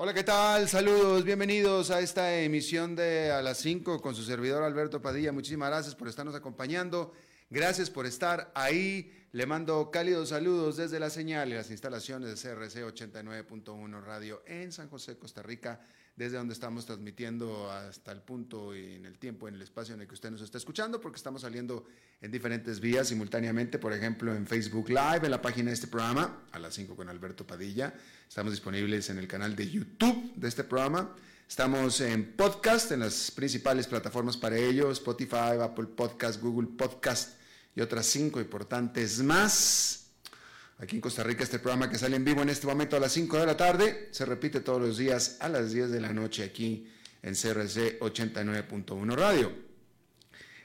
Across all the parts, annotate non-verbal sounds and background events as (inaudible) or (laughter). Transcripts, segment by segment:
Hola, ¿qué tal? Saludos, bienvenidos a esta emisión de A las 5 con su servidor Alberto Padilla. Muchísimas gracias por estarnos acompañando. Gracias por estar ahí. Le mando cálidos saludos desde la señal y las instalaciones de CRC 89.1 Radio en San José, Costa Rica desde donde estamos transmitiendo hasta el punto y en el tiempo, en el espacio en el que usted nos está escuchando, porque estamos saliendo en diferentes vías simultáneamente, por ejemplo, en Facebook Live, en la página de este programa, a las 5 con Alberto Padilla. Estamos disponibles en el canal de YouTube de este programa. Estamos en podcast, en las principales plataformas para ello, Spotify, Apple Podcast, Google Podcast y otras cinco importantes más. Aquí en Costa Rica, este programa que sale en vivo en este momento a las 5 de la tarde, se repite todos los días a las 10 de la noche aquí en CRC 89.1 Radio.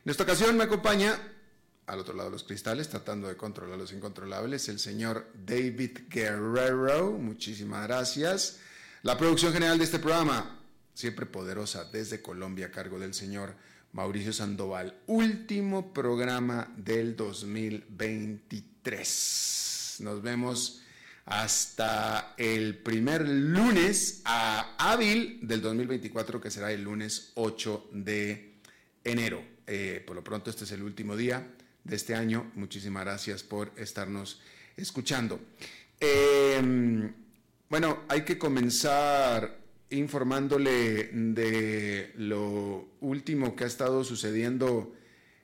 En esta ocasión me acompaña, al otro lado de los cristales, tratando de controlar los incontrolables, el señor David Guerrero. Muchísimas gracias. La producción general de este programa, siempre poderosa, desde Colombia, a cargo del señor Mauricio Sandoval. Último programa del 2023. Nos vemos hasta el primer lunes a hábil del 2024, que será el lunes 8 de enero. Eh, por lo pronto, este es el último día de este año. Muchísimas gracias por estarnos escuchando. Em, bueno, hay que comenzar informándole de lo último que ha estado sucediendo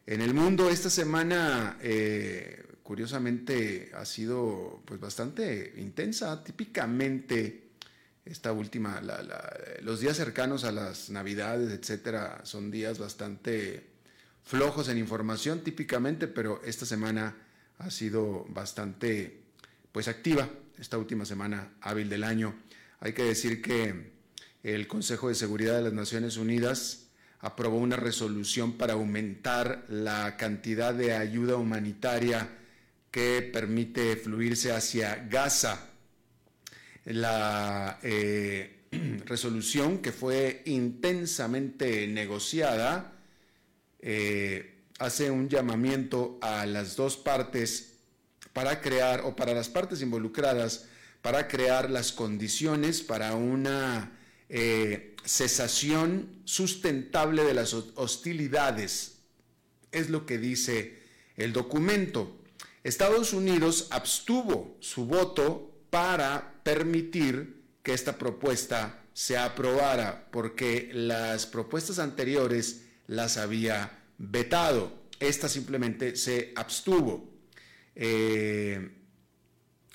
en el mundo. Esta semana eh, curiosamente ha sido pues bastante intensa. Típicamente esta última, los días cercanos a las navidades, etcétera, son días bastante flojos en información típicamente, pero esta semana ha sido bastante pues activa, esta última semana hábil del año. Hay que decir que el Consejo de Seguridad de las Naciones Unidas aprobó una resolución para aumentar la cantidad de ayuda humanitaria que permite fluirse hacia Gaza. La eh, (clears throat) resolución que fue intensamente negociada eh, hace un llamamiento a las dos partes para crear, o para las partes involucradas, para crear las condiciones para una eh, cesación sustentable de las hostilidades. Es lo que dice el documento. Estados Unidos abstuvo su voto para permitir que esta propuesta se aprobara, porque las propuestas anteriores las había vetado. Esta simplemente se abstuvo. Eh,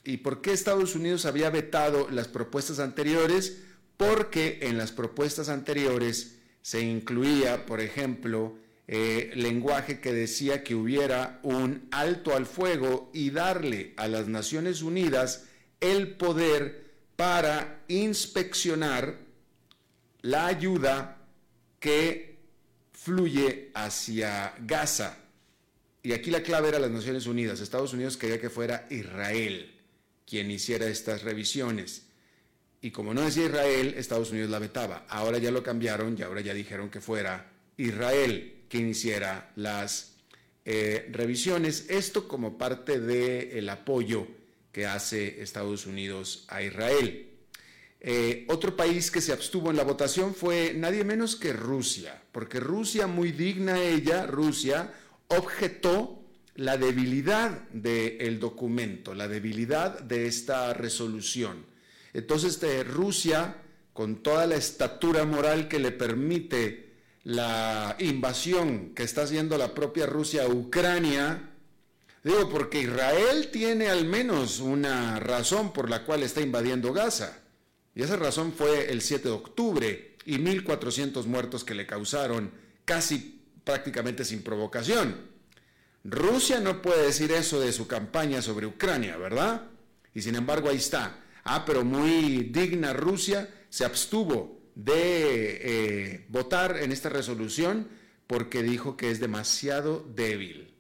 ¿Y por qué Estados Unidos había vetado las propuestas anteriores? Porque en las propuestas anteriores se incluía, por ejemplo, eh, lenguaje que decía que hubiera un alto al fuego y darle a las Naciones Unidas el poder para inspeccionar la ayuda que fluye hacia Gaza. Y aquí la clave era las Naciones Unidas. Estados Unidos quería que fuera Israel quien hiciera estas revisiones. Y como no decía Israel, Estados Unidos la vetaba. Ahora ya lo cambiaron y ahora ya dijeron que fuera Israel que iniciara las eh, revisiones. Esto como parte del apoyo que hace Estados Unidos a Israel. Eh, otro país que se abstuvo en la votación fue nadie menos que Rusia, porque Rusia, muy digna ella, Rusia, objetó la debilidad del documento, la debilidad de esta resolución. Entonces, Rusia, con toda la estatura moral que le permite la invasión que está haciendo la propia Rusia a Ucrania, digo, porque Israel tiene al menos una razón por la cual está invadiendo Gaza. Y esa razón fue el 7 de octubre y 1.400 muertos que le causaron casi prácticamente sin provocación. Rusia no puede decir eso de su campaña sobre Ucrania, ¿verdad? Y sin embargo ahí está. Ah, pero muy digna Rusia se abstuvo de eh, votar en esta resolución porque dijo que es demasiado débil.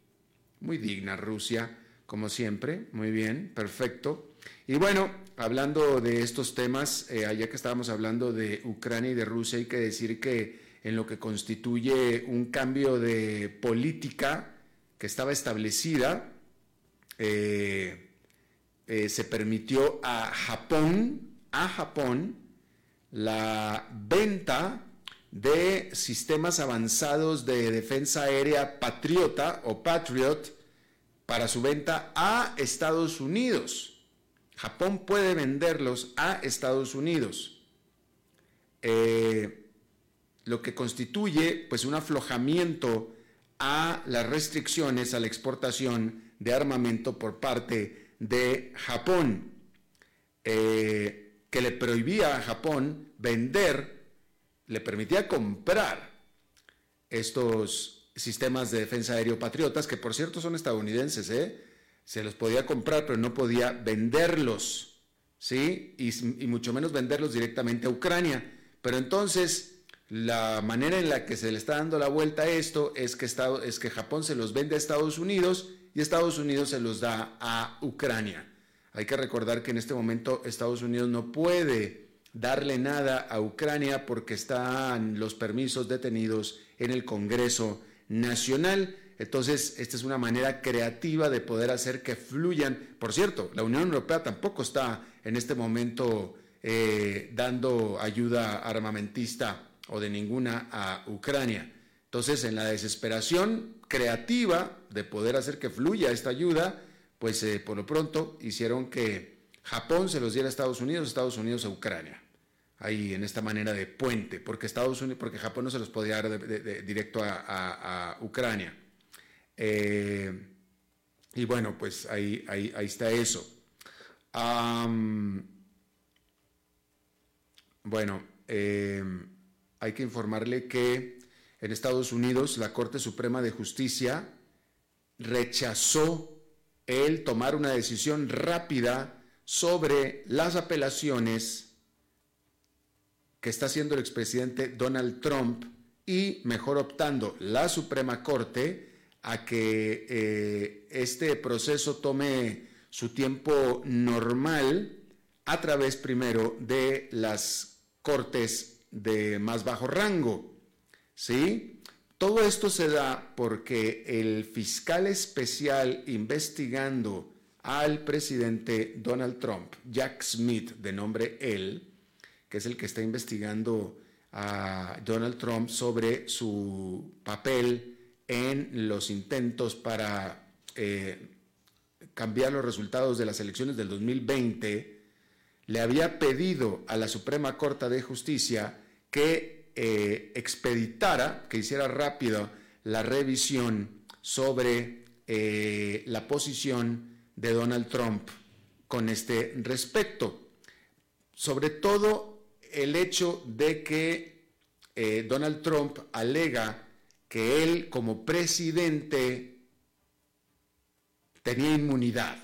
Muy digna Rusia, como siempre. Muy bien, perfecto. Y bueno, hablando de estos temas, eh, que estábamos hablando de Ucrania y de Rusia, hay que decir que en lo que constituye un cambio de política que estaba establecida, eh, eh, se permitió a Japón, a Japón, la venta de sistemas avanzados de defensa aérea Patriota o Patriot para su venta a Estados Unidos. Japón puede venderlos a Estados Unidos. Eh, lo que constituye pues un aflojamiento a las restricciones a la exportación de armamento por parte de Japón, eh, que le prohibía a Japón vender, le permitía comprar estos sistemas de defensa aéreo patriotas, que por cierto son estadounidenses, ¿eh? se los podía comprar, pero no podía venderlos, ¿sí? Y, mucho menos venderlos directamente a Ucrania. Pero entonces, la manera en la que se le está dando la vuelta a esto es que, es que Japón se los vende a Estados Unidos y Estados Unidos se los da a Ucrania. Hay que recordar que en este momento Estados Unidos no puede darle nada a Ucrania porque están los permisos detenidos en el Congreso Nacional. Entonces, esta es una manera creativa de poder hacer que fluyan. Por cierto, la Unión Europea tampoco está en este momento eh, dando ayuda armamentista o de ninguna a Ucrania. Entonces, en la desesperación creativa de poder hacer que fluya esta ayuda, pues eh, por lo pronto hicieron que Japón se los diera a Estados Unidos, Estados Unidos a Ucrania. Ahí en esta manera de puente, porque Estados Unidos, porque Japón no se los podía dar directo a, Ucrania. Eh, y bueno, pues ahí, ahí, ahí está eso. bueno, eh, hay que informarle que en Estados Unidos la Corte Suprema de Justicia rechazó el tomar una decisión rápida sobre las apelaciones que está haciendo el expresidente Donald Trump y mejor optando la Suprema Corte a que eh, este proceso tome su tiempo normal a través primero de las cortes de más bajo rango. ¿Sí? Todo esto se da porque el fiscal especial investigando al presidente Donald Trump, Jack Smith, de nombre él, que es el que está investigando a Donald Trump sobre su papel en los intentos para eh, cambiar los resultados de las elecciones del 2020, le había pedido a la Suprema Corte de Justicia que eh, expeditara, que hiciera rápido la revisión sobre eh, la posición de Donald Trump con este respecto. Sobre todo el hecho de que eh, Donald Trump alega que él como presidente tenía inmunidad.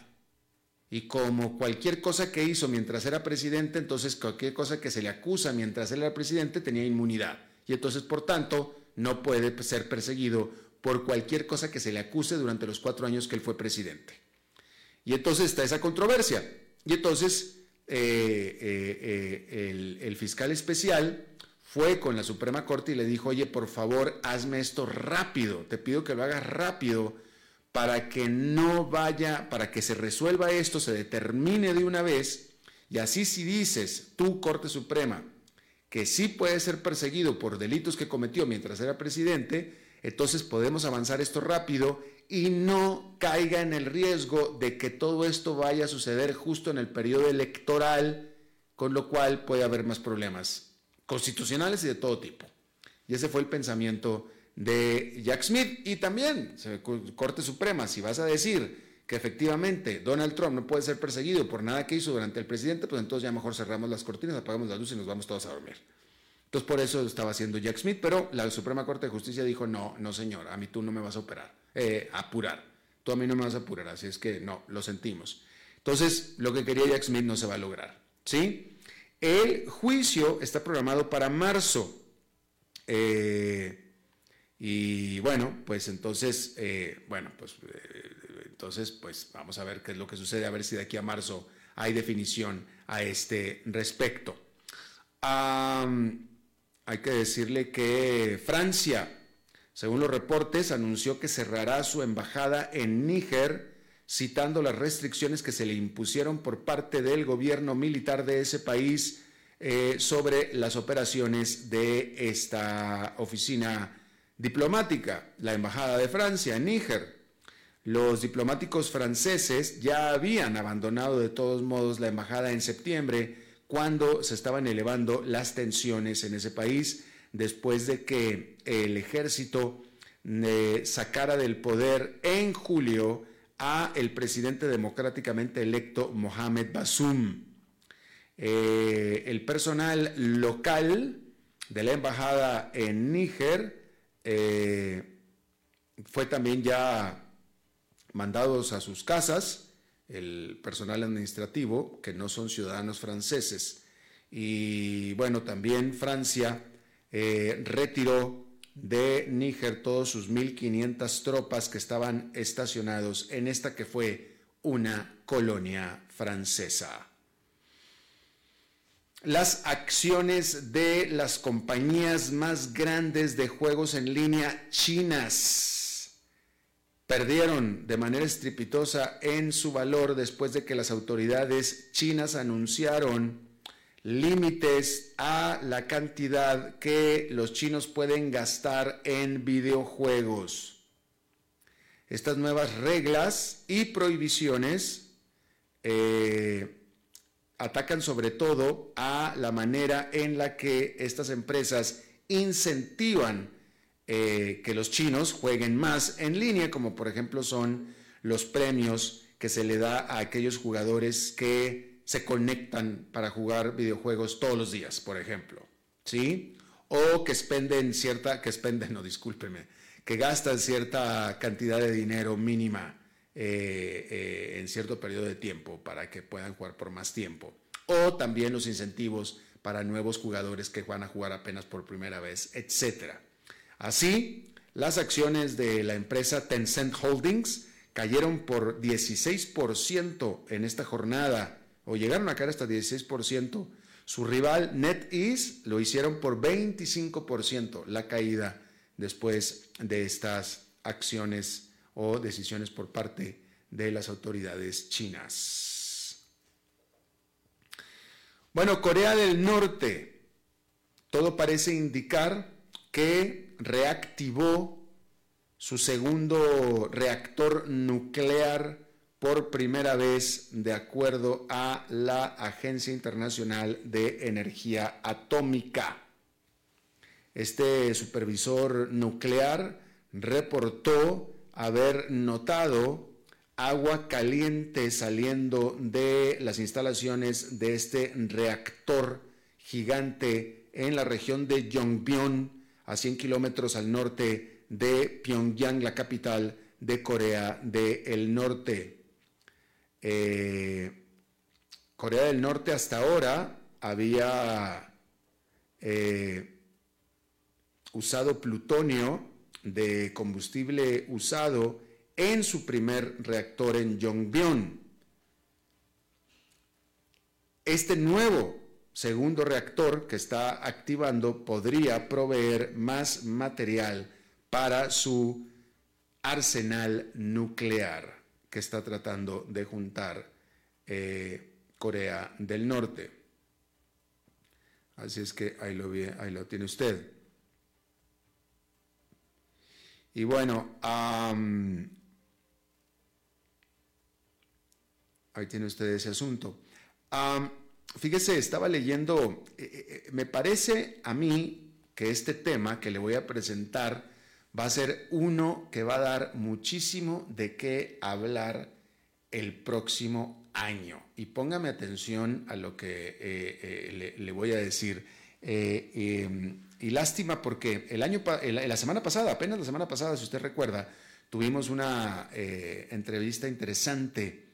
Y como cualquier cosa que hizo mientras era presidente, entonces cualquier cosa que se le acusa mientras él era presidente tenía inmunidad. Y entonces, por tanto, no puede ser perseguido por cualquier cosa que se le acuse durante los cuatro años que él fue presidente. Y entonces está esa controversia. Y entonces eh, eh, eh, el, el fiscal especial fue con la Suprema Corte y le dijo, oye, por favor, hazme esto rápido, te pido que lo hagas rápido para que no vaya, para que se resuelva esto, se determine de una vez, y así si dices, tú, Corte Suprema, que sí puede ser perseguido por delitos que cometió mientras era presidente, entonces podemos avanzar esto rápido y no caiga en el riesgo de que todo esto vaya a suceder justo en el periodo electoral, con lo cual puede haber más problemas constitucionales y de todo tipo. Y ese fue el pensamiento de Jack Smith y también Corte Suprema, si vas a decir que efectivamente Donald Trump no puede ser perseguido por nada que hizo durante el presidente, pues entonces ya mejor cerramos las cortinas, apagamos la luz y nos vamos todos a dormir. Entonces por eso estaba haciendo Jack Smith, pero la Suprema Corte de Justicia dijo, no, no señor, a mí tú no me vas a operar, eh, apurar. tú a mí no me vas a apurar, así es que no, lo sentimos. Entonces, lo que quería Jack Smith no se va a lograr, ¿sí? El juicio está programado para marzo. Eh, y bueno, pues entonces, eh, bueno, pues eh, entonces, pues vamos a ver qué es lo que sucede, a ver si de aquí a marzo hay definición a este respecto. hay que decirle que Francia, según los reportes, anunció que cerrará su embajada en Níger, citando las restricciones que se le impusieron por parte del gobierno militar de ese país eh, sobre las operaciones de esta oficina diplomática, la Embajada de Francia en Níger. Los diplomáticos franceses ya habían abandonado de todos modos la embajada en septiembre cuando se estaban elevando las tensiones en ese país después de que el ejército eh, sacara del poder en julio a el presidente democráticamente electo Mohamed Bassoum. Eh, el personal local de la embajada en Níger eh, fue también ya mandados a sus casas, el personal administrativo, que no son ciudadanos franceses. Y bueno, también Francia eh, retiró de Níger todos sus 1.500 tropas que estaban estacionados en esta que fue una colonia francesa. Las acciones de las compañías más grandes de juegos en línea chinas perdieron de manera estrepitosa en su valor después de que las autoridades chinas anunciaron límites a la cantidad que los chinos pueden gastar en videojuegos. Estas nuevas reglas y prohibiciones eh, atacan sobre todo a la manera en la que estas empresas incentivan eh, que los chinos jueguen más en línea, como por ejemplo son los premios que se le da a aquellos jugadores que se conectan para jugar videojuegos todos los días, por ejemplo, ¿sí? O que expenden cierta, que expenden, (laughs) no, que gastan cierta cantidad de dinero mínima eh, eh, en cierto periodo de tiempo para que puedan jugar por más tiempo. O también los incentivos para nuevos jugadores que van a jugar apenas por primera vez, etcétera. Así, las acciones de la empresa Tencent Holdings cayeron por 16% en esta jornada, o llegaron a caer hasta 16%. Su rival NetEase lo hicieron por 25% la caída después de estas acciones o decisiones por parte de las autoridades chinas. Bueno, Corea del Norte, todo parece indicar que reactivó su segundo reactor nuclear por primera vez de acuerdo a la Agencia Internacional de Energía Atómica. Este supervisor nuclear reportó haber notado agua caliente saliendo de las instalaciones de este reactor gigante en la región de Yongbyon, a 100 kilómetros al norte de Pyongyang, la capital de Corea del Norte. Eh, Corea del Norte hasta ahora había eh, usado plutonio de combustible usado en su primer reactor en Yongbyon. Este nuevo segundo reactor que está activando podría proveer más material para su arsenal nuclear que está tratando de juntar eh, Corea del Norte. Así es que ahí lo, ahí lo tiene usted. Y bueno, ahí tiene usted ese asunto. Fíjese, estaba leyendo, eh, eh, eh, me parece a mí que este tema que le voy a presentar va a ser uno que va a dar muchísimo de qué hablar el próximo año. Y póngame atención a lo que le, voy a decir. Em, y lástima porque el año, la semana pasada, apenas la semana pasada, si usted recuerda, tuvimos una eh, entrevista interesante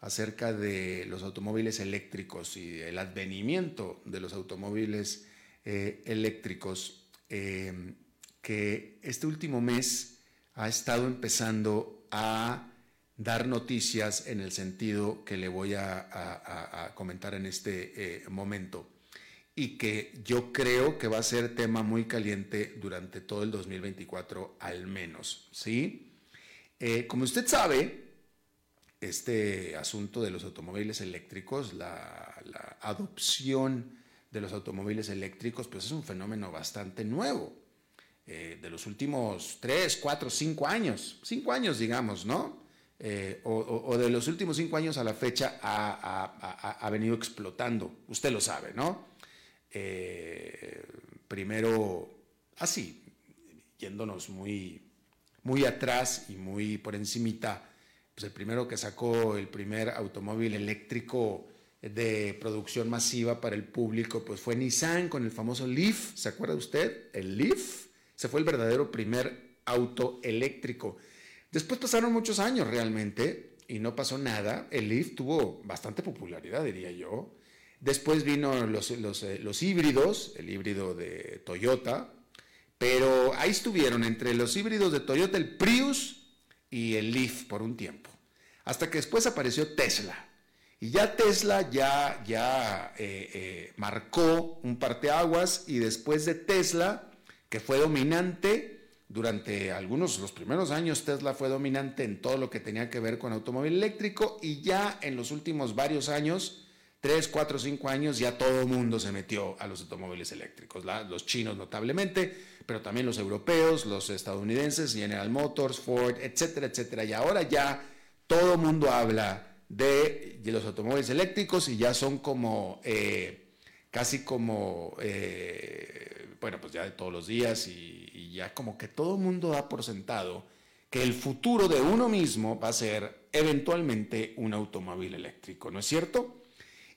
acerca de los automóviles eléctricos y el advenimiento de los automóviles eh, eléctricos, eh, que este último mes ha estado empezando a dar noticias en el sentido que le voy a, comentar en este momento y que yo creo que va a ser tema muy caliente durante todo el 2024 al menos, ¿sí? Eh, como usted sabe, este asunto de los automóviles eléctricos, la, adopción de los automóviles eléctricos, pues es un fenómeno bastante nuevo, eh, de los últimos 3, 4, 5 años, 5 años digamos, ¿no? Eh, o, de los últimos 5 años a la fecha ha venido explotando, usted lo sabe, ¿no? Eh, primero así, yéndonos muy, muy atrás y muy por encimita, pues el primero que sacó el primer automóvil eléctrico de producción masiva para el público, pues fue Nissan con el famoso Leaf, ¿se acuerda usted? El Leaf, se fue el verdadero primer auto eléctrico. Después pasaron muchos años realmente y no pasó nada. El Leaf tuvo bastante popularidad, diría yo. Después vino los, eh, los, híbridos, el híbrido de Toyota, pero ahí estuvieron entre los híbridos de Toyota, el Prius y el Leaf por un tiempo. Hasta que después apareció Tesla. Y ya Tesla ya, ya eh, eh, marcó un parteaguas y después de Tesla, que fue dominante durante algunos, los primeros años Tesla fue dominante en todo lo que tenía que ver con automóvil eléctrico y ya en los últimos varios años Tres, cuatro, cinco años ya todo el mundo se metió a los automóviles eléctricos, los chinos notablemente, pero también los europeos, los estadounidenses, General Motors, Ford, etcétera, etcétera. Y ahora ya todo el mundo habla de, los automóviles eléctricos y ya son como, eh, casi como, eh, bueno, pues ya de todos los días y, y ya como que todo el mundo da por sentado que el futuro de uno mismo va a ser eventualmente un automóvil eléctrico, ¿no es cierto?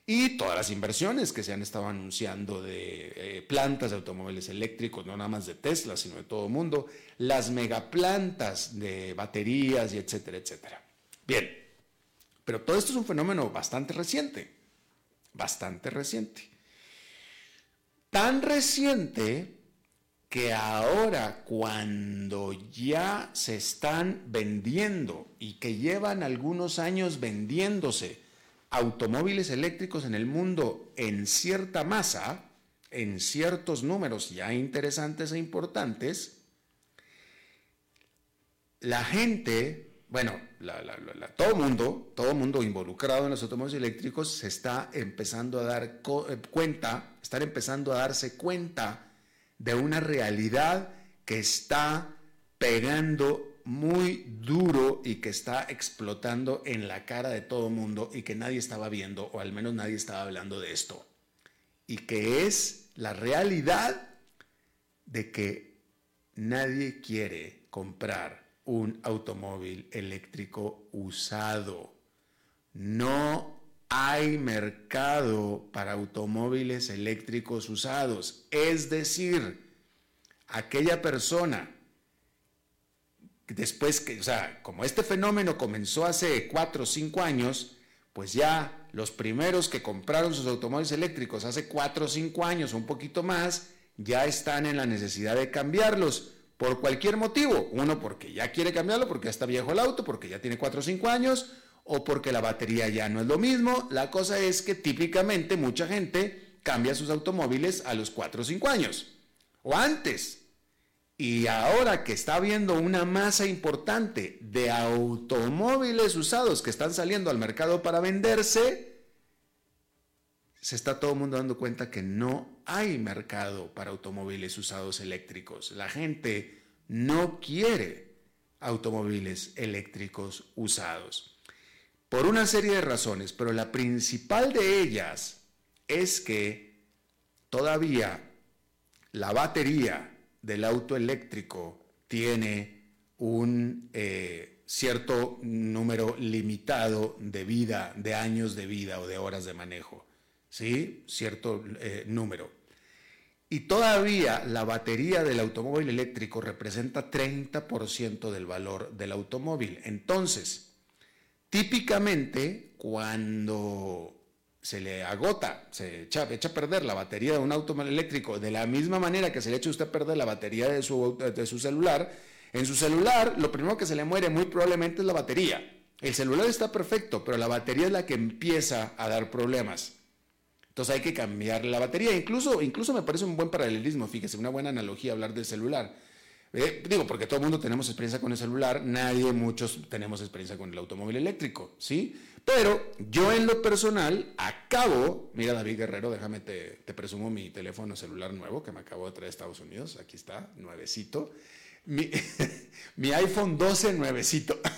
Y todas las inversiones que se han estado anunciando de eh, plantas de automóviles eléctricos, no nada más de Tesla, sino de todo el mundo, las megaplantas de baterías y etcétera, etcétera. Bien, pero todo esto es un fenómeno bastante reciente, bastante reciente. Tan reciente que ahora cuando ya se están vendiendo y que llevan algunos años vendiéndose, automóviles eléctricos en el mundo en cierta masa, en ciertos números ya interesantes e importantes, la gente, bueno, todo mundo, todo mundo involucrado en los automóviles eléctricos se está empezando a dar eh, cuenta, están empezando a darse cuenta de una realidad que está pegando muy duro y que está explotando en la cara de todo mundo y que nadie estaba viendo, o al menos nadie estaba hablando de esto. Y que es la realidad de que nadie quiere comprar un automóvil eléctrico usado. No hay mercado para automóviles eléctricos usados. Es decir, aquella persona después que, o sea, como este fenómeno comenzó hace cuatro o cinco años, pues ya los primeros que compraron sus automóviles eléctricos hace cuatro o cinco años o un poquito más, ya están en la necesidad de cambiarlos por cualquier motivo. Uno porque ya quiere cambiarlo, porque ya está viejo el auto, porque ya tiene cuatro o cinco años, o porque la batería ya no es lo mismo. La cosa es que típicamente mucha gente cambia sus automóviles a los cuatro o cinco años, o antes. Y ahora que está habiendo una masa importante de automóviles usados que están saliendo al mercado para venderse, se está todo el mundo dando cuenta que no hay mercado para automóviles usados eléctricos. La gente no quiere automóviles eléctricos usados. Por una serie de razones, pero la principal de ellas es que todavía la batería del auto eléctrico tiene un eh, cierto número limitado de vida, de años de vida o de horas de manejo, ¿sí? Cierto eh, número. Y todavía la batería del automóvil eléctrico representa 30% del valor del automóvil. Entonces, típicamente cuando se le agota, se echa, a perder la batería de un automóvil eléctrico de la misma manera que se le echa usted a perder la batería de su, de su celular, en su celular lo primero que se le muere muy probablemente es la batería. El celular está perfecto, pero la batería es la que empieza a dar problemas. Entonces hay que cambiar la batería. Incluso, incluso me parece un buen paralelismo, fíjese, una buena analogía hablar del celular. Eh, digo, porque todo el mundo tenemos experiencia con el celular, nadie, muchos tenemos experiencia con el automóvil eléctrico, ¿sí? Pero yo en lo personal acabo, mira David Guerrero, déjame te, presumo mi teléfono celular nuevo que me acabo de traer de Estados Unidos, aquí está, nuevecito. Mi, (laughs) iPhone 12 nuevecito. (laughs)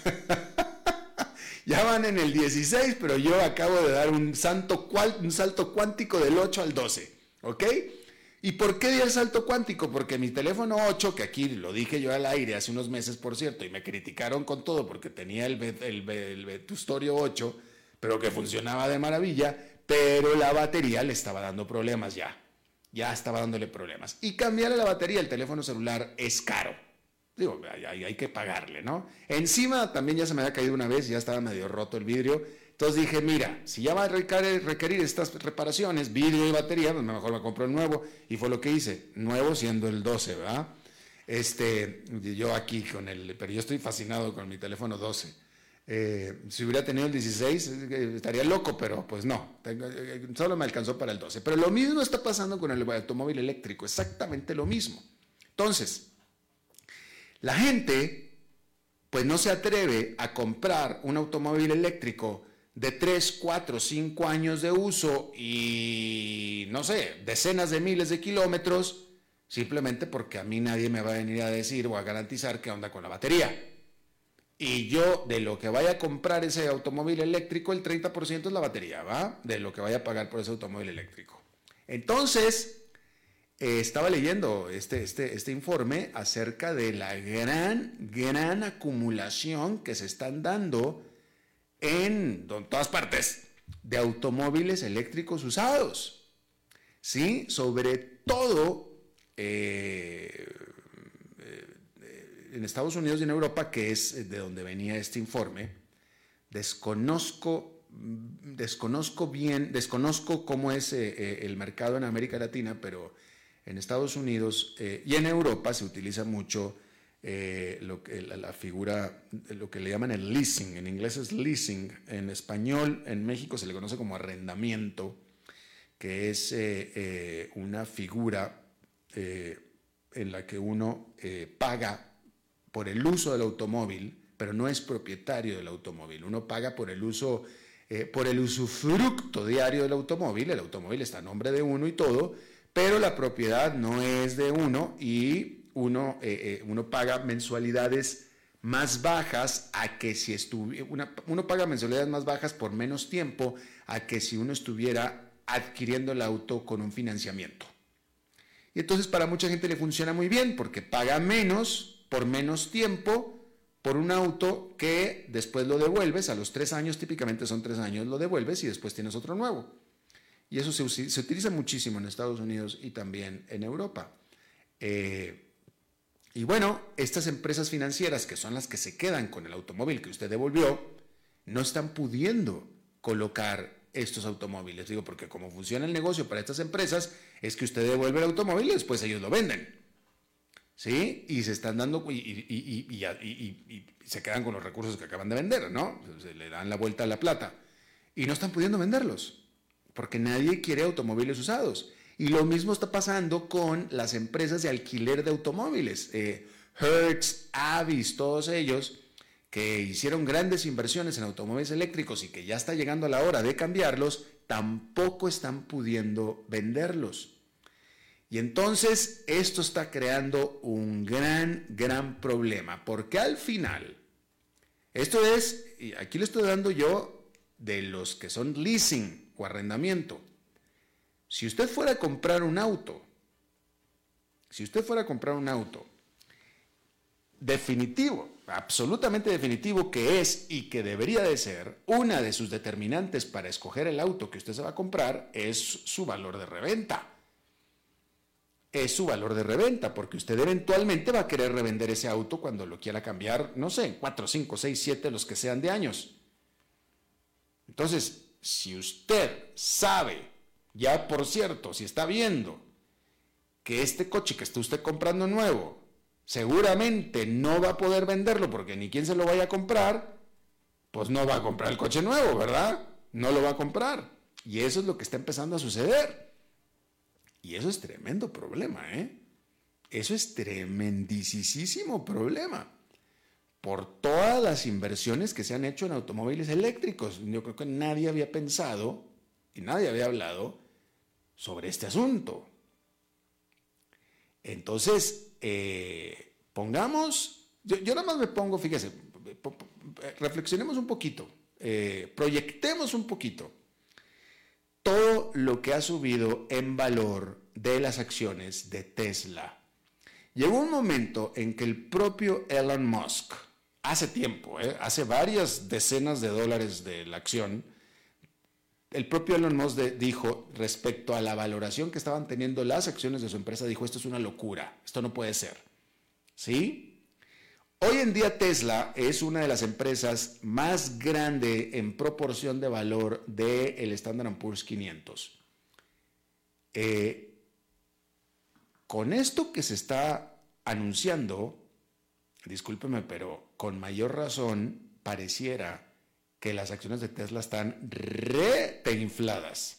Ya van en el 16, pero yo acabo de dar un salto cuántico del 8 al 12. ¿Ok? ¿Y por qué di el salto cuántico? Porque mi teléfono 8, que aquí lo dije yo al aire hace unos meses, por cierto, y me criticaron con todo porque tenía el, el, el Vetustorio 8, pero que funcionaba de maravilla, pero la batería le estaba dando problemas ya. Ya estaba dándole problemas. Y cambiarle la batería al teléfono celular es caro. Digo, hay, que pagarle, ¿no? Encima también ya se me había caído una vez, ya estaba medio roto el vidrio. Entonces dije, mira, si ya va a requerir, estas reparaciones, vidrio y batería, pues mejor me compro el nuevo. Y fue lo que hice, nuevo siendo el 12, ¿verdad? Este, yo aquí con el, pero yo estoy fascinado con mi teléfono 12. Eh, si hubiera tenido el 16 eh, estaría loco, pero pues no, eh, solo me alcanzó para el 12. Pero lo mismo está pasando con el automóvil eléctrico, exactamente lo mismo. Entonces, la gente, pues no se atreve a comprar un automóvil eléctrico de 3, 4, 5 años de uso y, no sé, decenas de miles de kilómetros, simplemente porque a mí nadie me va a venir a decir o a garantizar qué onda con la batería. Y yo, de lo que vaya a comprar ese automóvil eléctrico, el 30% es la batería, ¿va? De lo que vaya a pagar por ese automóvil eléctrico. Entonces, eh, estaba leyendo este, este, este informe acerca de la gran, gran acumulación que se están dando en, todas partes de automóviles eléctricos usados. ¿Sí? Sobre todo eh, en Estados Unidos y en Europa, que es de donde venía este informe, desconozco, desconozco bien, desconozco cómo es eh, el mercado en América Latina, pero en Estados Unidos eh, y en Europa se utiliza mucho eh, lo que, la, figura, lo que le llaman el leasing, en inglés es leasing, en español en México se le conoce como arrendamiento, que es eh, una figura en la que uno paga por el uso del automóvil, pero no es propietario del automóvil, uno paga por el uso, por el usufructo diario del automóvil, el automóvil está a nombre de uno y todo, pero la propiedad no es de uno y uno, eh, eh, uno paga mensualidades más bajas a que si estuviera, uno paga mensualidades más bajas por menos tiempo a que si uno estuviera adquiriendo el auto con un financiamiento. Y entonces para mucha gente le funciona muy bien porque paga menos por menos tiempo por un auto que después lo devuelves, a los tres años, típicamente son tres años, lo devuelves y después tienes otro nuevo. Y eso se, utiliza muchísimo en Estados Unidos y también en Europa. Eh, y bueno, estas empresas financieras, que son las que se quedan con el automóvil que usted devolvió, no están pudiendo colocar estos automóviles. Digo, porque como funciona el negocio para estas empresas, es que usted devuelve el automóvil y después ellos lo venden. ¿Sí? Y se están dando, y, y, se quedan con los recursos que acaban de vender, ¿no? Se le dan la vuelta a la plata. Y no están pudiendo venderlos porque nadie quiere automóviles usados. Y lo mismo está pasando con las empresas de alquiler de automóviles. Eh, Hertz, Avis, todos ellos que hicieron grandes inversiones en automóviles eléctricos y que ya está llegando la hora de cambiarlos, tampoco están pudiendo venderlos. Y entonces esto está creando un gran, gran problema, porque al final, esto es, y aquí le estoy dando yo de los que son leasing, o arrendamiento. Si usted fuera a comprar un auto, si usted fuera a comprar un auto definitivo, absolutamente definitivo que es y que debería de ser, una de sus determinantes para escoger el auto que usted se va a comprar es su valor de reventa. es su valor de reventa, porque usted eventualmente va a querer revender ese auto cuando lo quiera cambiar, no sé, 4, 5, 6, 7, los que sean de años. Entonces, si usted sabe, ya por cierto, si está viendo que este coche que está usted comprando nuevo, seguramente no va a poder venderlo porque ni quien se lo vaya a comprar, pues no va a comprar el coche nuevo, ¿verdad? No lo va a comprar. Y eso es lo que está empezando a suceder. Y eso es tremendo problema, ¿eh? Eso es tremendísimo problema por todas las inversiones que se han hecho en automóviles eléctricos. Yo creo que nadie había pensado y nadie había hablado sobre este asunto. Entonces, eh, pongamos, yo, nada más me pongo, fíjese, reflexionemos un poquito, eh, proyectemos un poquito todo lo que ha subido en valor de las acciones de Tesla. Llegó un momento en que el propio Elon Musk, hace tiempo, eh, hace varias decenas de dólares de la acción, el propio Elon Musk dijo respecto a la valoración que estaban teniendo las acciones de su empresa, dijo, esto es una locura, esto no puede ser. ¿Sí? Hoy en día Tesla es una de las empresas más grande en proporción de valor del el Standard Poor's 500. Eh, con esto que se está anunciando, discúlpeme, pero con mayor razón pareciera que las acciones de Tesla están reinfladas.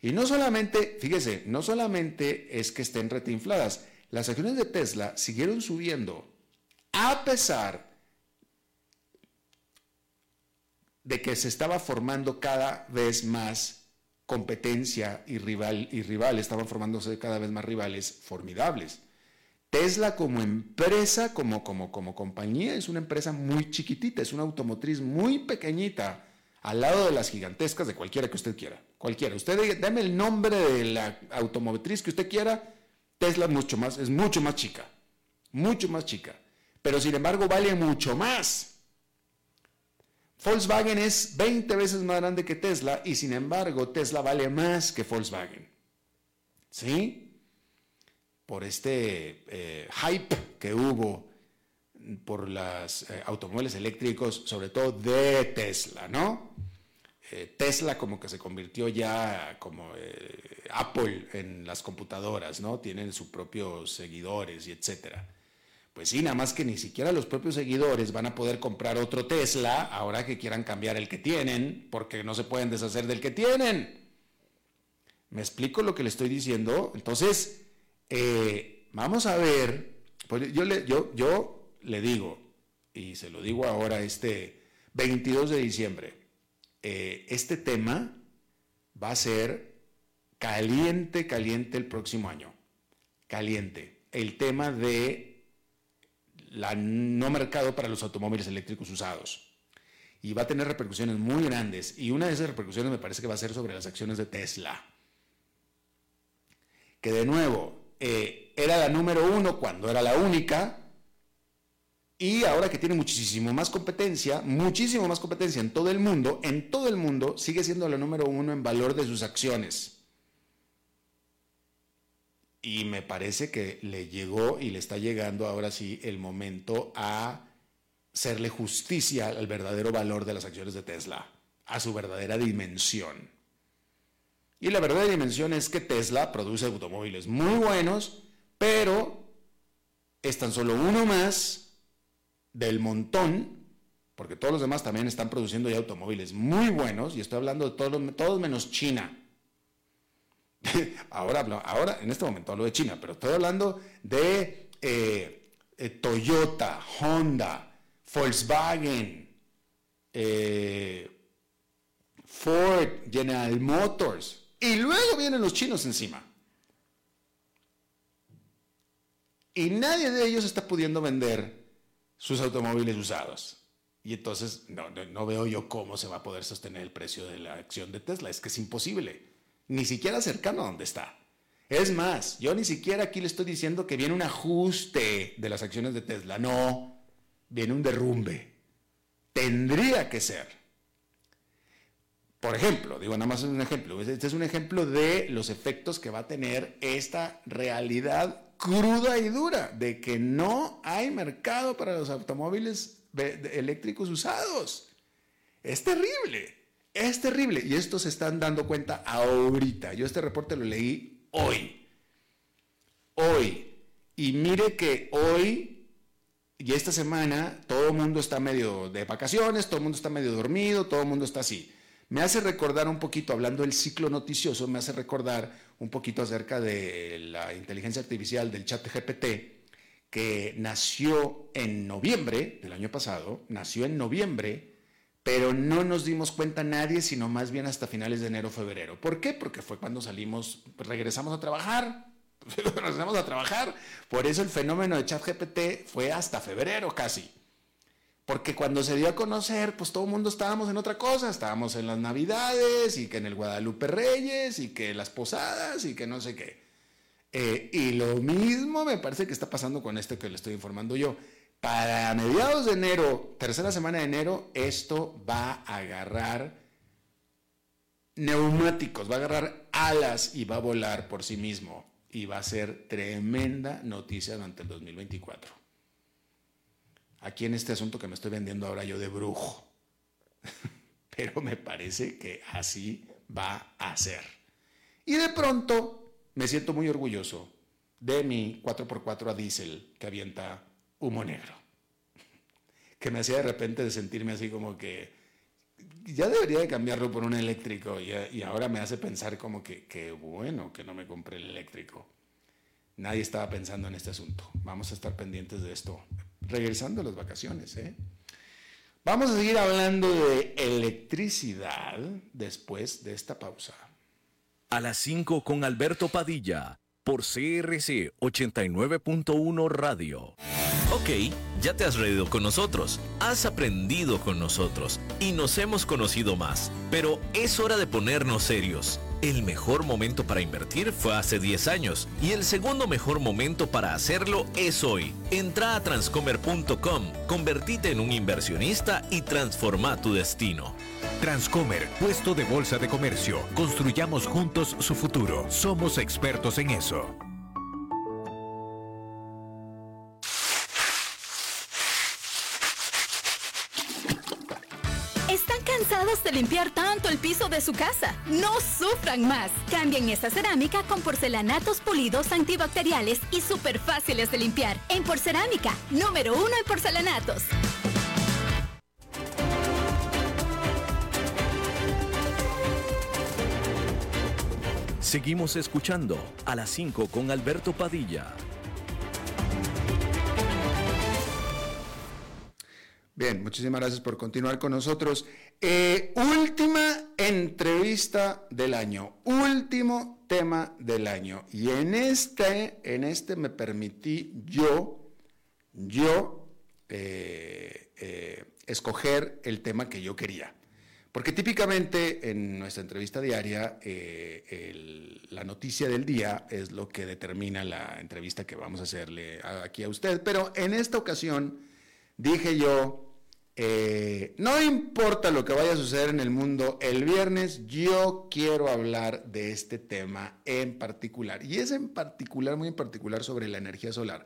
Y no solamente, fíjese, no solamente es que estén reinfladas, las acciones de Tesla siguieron subiendo a pesar de que se estaba formando cada vez más competencia y rival y rival, estaban formándose cada vez más rivales formidables. Tesla como empresa, como, como, como compañía, es una empresa muy chiquitita, es una automotriz muy pequeñita, al lado de las gigantescas de cualquiera que usted quiera. Cualquiera. Usted dame el nombre de la automotriz que usted quiera, Tesla es mucho más, es mucho más chica. Mucho más chica. Pero sin embargo vale mucho más. Volkswagen es 20 veces más grande que Tesla y sin embargo Tesla vale más que Volkswagen. ¿Sí? Por este eh, hype que hubo por los eh, automóviles eléctricos, sobre todo de Tesla, ¿no? Eh, Tesla como que se convirtió ya como Apple en las computadoras, ¿no? Tienen sus propios seguidores y etcétera. Pues sí, nada más que ni siquiera los propios seguidores van a poder comprar otro Tesla ahora que quieran cambiar el que tienen, porque no se pueden deshacer del que tienen. ¿Me explico lo que le estoy diciendo? Entonces, eh, vamos a ver, pues yo le, digo, y se lo digo ahora este 22 de diciembre, eh, este tema va a ser caliente, caliente el próximo año. Caliente. El tema de la no mercado para los automóviles eléctricos usados. Y va a tener repercusiones muy grandes. Y una de esas repercusiones me parece que va a ser sobre las acciones de Tesla. Que de nuevo, eh, era la número uno cuando era la única, y ahora que tiene muchísimo más competencia, muchísimo más competencia en todo el mundo, en todo el mundo sigue siendo la número uno en valor de sus acciones. Y me parece que le llegó y le está llegando ahora sí el momento a serle justicia al verdadero valor de las acciones de Tesla, a su verdadera dimensión. Y la verdadera dimensión es que Tesla produce automóviles muy buenos, pero es tan solo uno más del montón, porque todos los demás también están produciendo ya automóviles muy buenos, y estoy hablando de todos, todos menos China. (laughs) ahora, ahora, en este momento hablo de China, pero estoy hablando de eh, eh, Toyota, Honda, Volkswagen, eh, Ford, General Motors, y luego vienen los chinos encima. Y nadie de ellos está pudiendo vender sus automóviles usados. Y entonces no, veo yo cómo se va a poder sostener el precio de la acción de Tesla. Es que es imposible. Ni siquiera cercano a donde está. Es más, yo ni siquiera aquí le estoy diciendo que viene un ajuste de las acciones de Tesla. No, viene un derrumbe. Tendría que ser. Por ejemplo, digo, nada más es un ejemplo. Este es un ejemplo de los efectos que va a tener esta realidad cruda y dura de que no hay mercado para los automóviles eléctricos usados. Es terrible, es terrible. Y esto se están dando cuenta ahorita. Yo este reporte lo leí hoy. Hoy. Y mire que hoy y esta semana todo el mundo está medio de vacaciones, todo el mundo está medio dormido, todo el mundo está así. Me hace recordar un poquito, hablando del ciclo noticioso, me hace recordar un poquito acerca de la inteligencia artificial del chat GPT, que nació en noviembre del año pasado, nació en noviembre, pero no nos dimos cuenta nadie, sino más bien hasta finales de enero, febrero. ¿Por qué? Porque fue cuando salimos, regresamos a trabajar, (laughs) regresamos a trabajar. Por eso el fenómeno de chat GPT fue hasta febrero casi. Porque cuando se dio a conocer, pues todo el mundo estábamos en otra cosa, estábamos en las Navidades y que en el Guadalupe Reyes y que las posadas y que no sé qué. Eh, y lo mismo me parece que está pasando con esto que le estoy informando yo. Para mediados de enero, tercera semana de enero, esto va a agarrar neumáticos, va a agarrar alas y va a volar por sí mismo. Y va a ser tremenda noticia durante el 2024 aquí en este asunto que me estoy vendiendo ahora yo de brujo. (laughs) Pero me parece que así va a ser. Y de pronto me siento muy orgulloso de mi 4x4 a diésel que avienta humo negro. (laughs) Que me hacía de repente de sentirme así como que ya debería de cambiarlo por un eléctrico y, ahora me hace pensar como que qué bueno que no me compré el eléctrico. Nadie estaba pensando en este asunto. Vamos a estar pendientes de esto regresando a las vacaciones. ¿eh? Vamos a seguir hablando de electricidad después de esta pausa. A las 5 con Alberto Padilla por CRC 89.1 Radio. Ok, ya te has reído con nosotros, has aprendido con nosotros y nos hemos conocido más, pero es hora de ponernos serios. El mejor momento para invertir fue hace 10 años y el segundo mejor momento para hacerlo es hoy. Entra a transcomer.com, convertite en un inversionista y transforma tu destino. Transcomer, puesto de bolsa de comercio. Construyamos juntos su futuro. Somos expertos en eso. Limpiar tanto el piso de su casa. No sufran más. Cambien esta cerámica con porcelanatos pulidos antibacteriales y súper fáciles de limpiar. En Porcerámica, número uno en porcelanatos. Seguimos escuchando a las 5 con Alberto Padilla. Bien, muchísimas gracias por continuar con nosotros. Eh, última entrevista del año, último tema del año. Y en este, en este me permití yo, yo, eh, eh, escoger el tema que yo quería. Porque típicamente en nuestra entrevista diaria, la noticia del día es lo que determina la entrevista que vamos a hacerle aquí a usted. Pero en esta ocasión dije yo, eh, no importa lo que vaya a suceder en el mundo, el viernes yo quiero hablar de este tema en particular. Y es en particular, muy en particular, sobre la energía solar.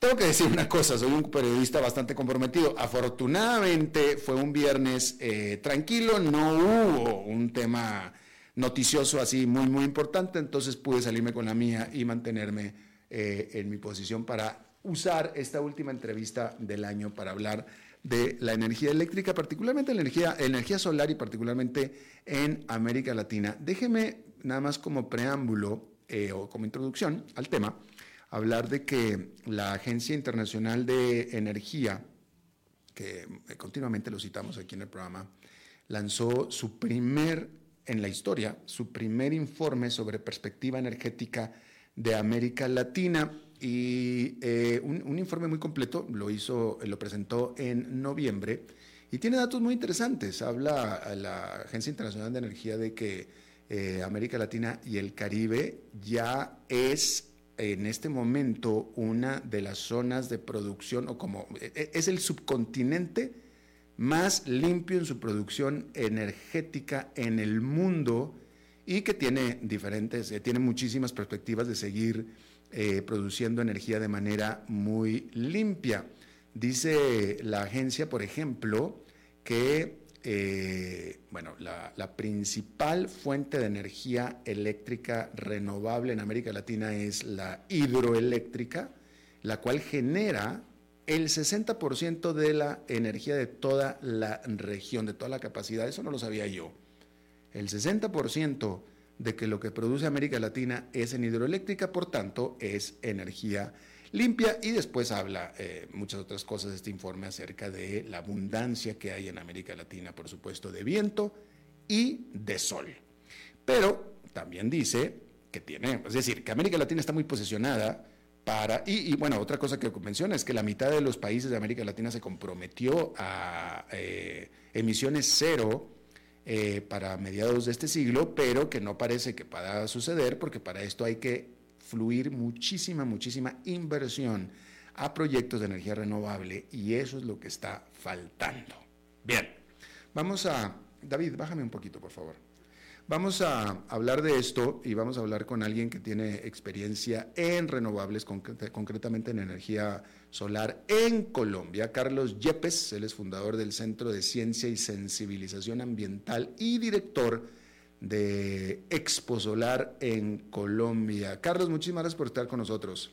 Tengo que decir una cosa, soy un periodista bastante comprometido. Afortunadamente fue un viernes eh, tranquilo, no hubo un tema noticioso así muy, muy importante, entonces pude salirme con la mía y mantenerme eh, en mi posición para usar esta última entrevista del año para hablar de la energía eléctrica, particularmente la energía, energía solar y particularmente en América Latina. Déjeme nada más como preámbulo eh, o como introducción al tema, hablar de que la Agencia Internacional de Energía, que eh, continuamente lo citamos aquí en el programa, lanzó su primer, en la historia, su primer informe sobre perspectiva energética de América Latina y eh, un, informe muy completo, lo hizo, lo presentó en noviembre y tiene datos muy interesantes. Habla la Agencia Internacional de Energía de que eh, América Latina y el Caribe ya es en este momento una de las zonas de producción o como e, e, es el subcontinente más limpio en su producción energética en el mundo y que tiene diferentes, eh, tiene muchísimas perspectivas de seguir eh, produciendo energía de manera muy limpia. Dice la agencia, por ejemplo, que eh, bueno, la, la, principal fuente de energía eléctrica renovable en América Latina es la hidroeléctrica, la cual genera el 60% de la energía de toda la región, de toda la capacidad. Eso no lo sabía yo. El 60% de que lo que produce América Latina es en hidroeléctrica, por tanto, es energía limpia y después habla eh, muchas otras cosas este informe acerca de la abundancia que hay en América Latina, por supuesto, de viento y de sol. Pero también dice que tiene, es decir, que América Latina está muy posicionada para, y, bueno, otra cosa que menciona es que la mitad de los países de América Latina se comprometió a eh, emisiones cero eh, para mediados de este siglo, pero que no parece que pueda suceder porque para esto hay que fluir muchísima, muchísima inversión a proyectos de energía renovable y eso es lo que está faltando. Bien, vamos a... David, bájame un poquito, por favor. Vamos a hablar de esto y vamos a hablar con alguien que tiene experiencia en renovables, concretamente en energía solar en Colombia. Carlos Yepes, él es fundador del Centro de Ciencia y Sensibilización Ambiental y director de Expo Solar en Colombia. Carlos, muchísimas gracias por estar con nosotros.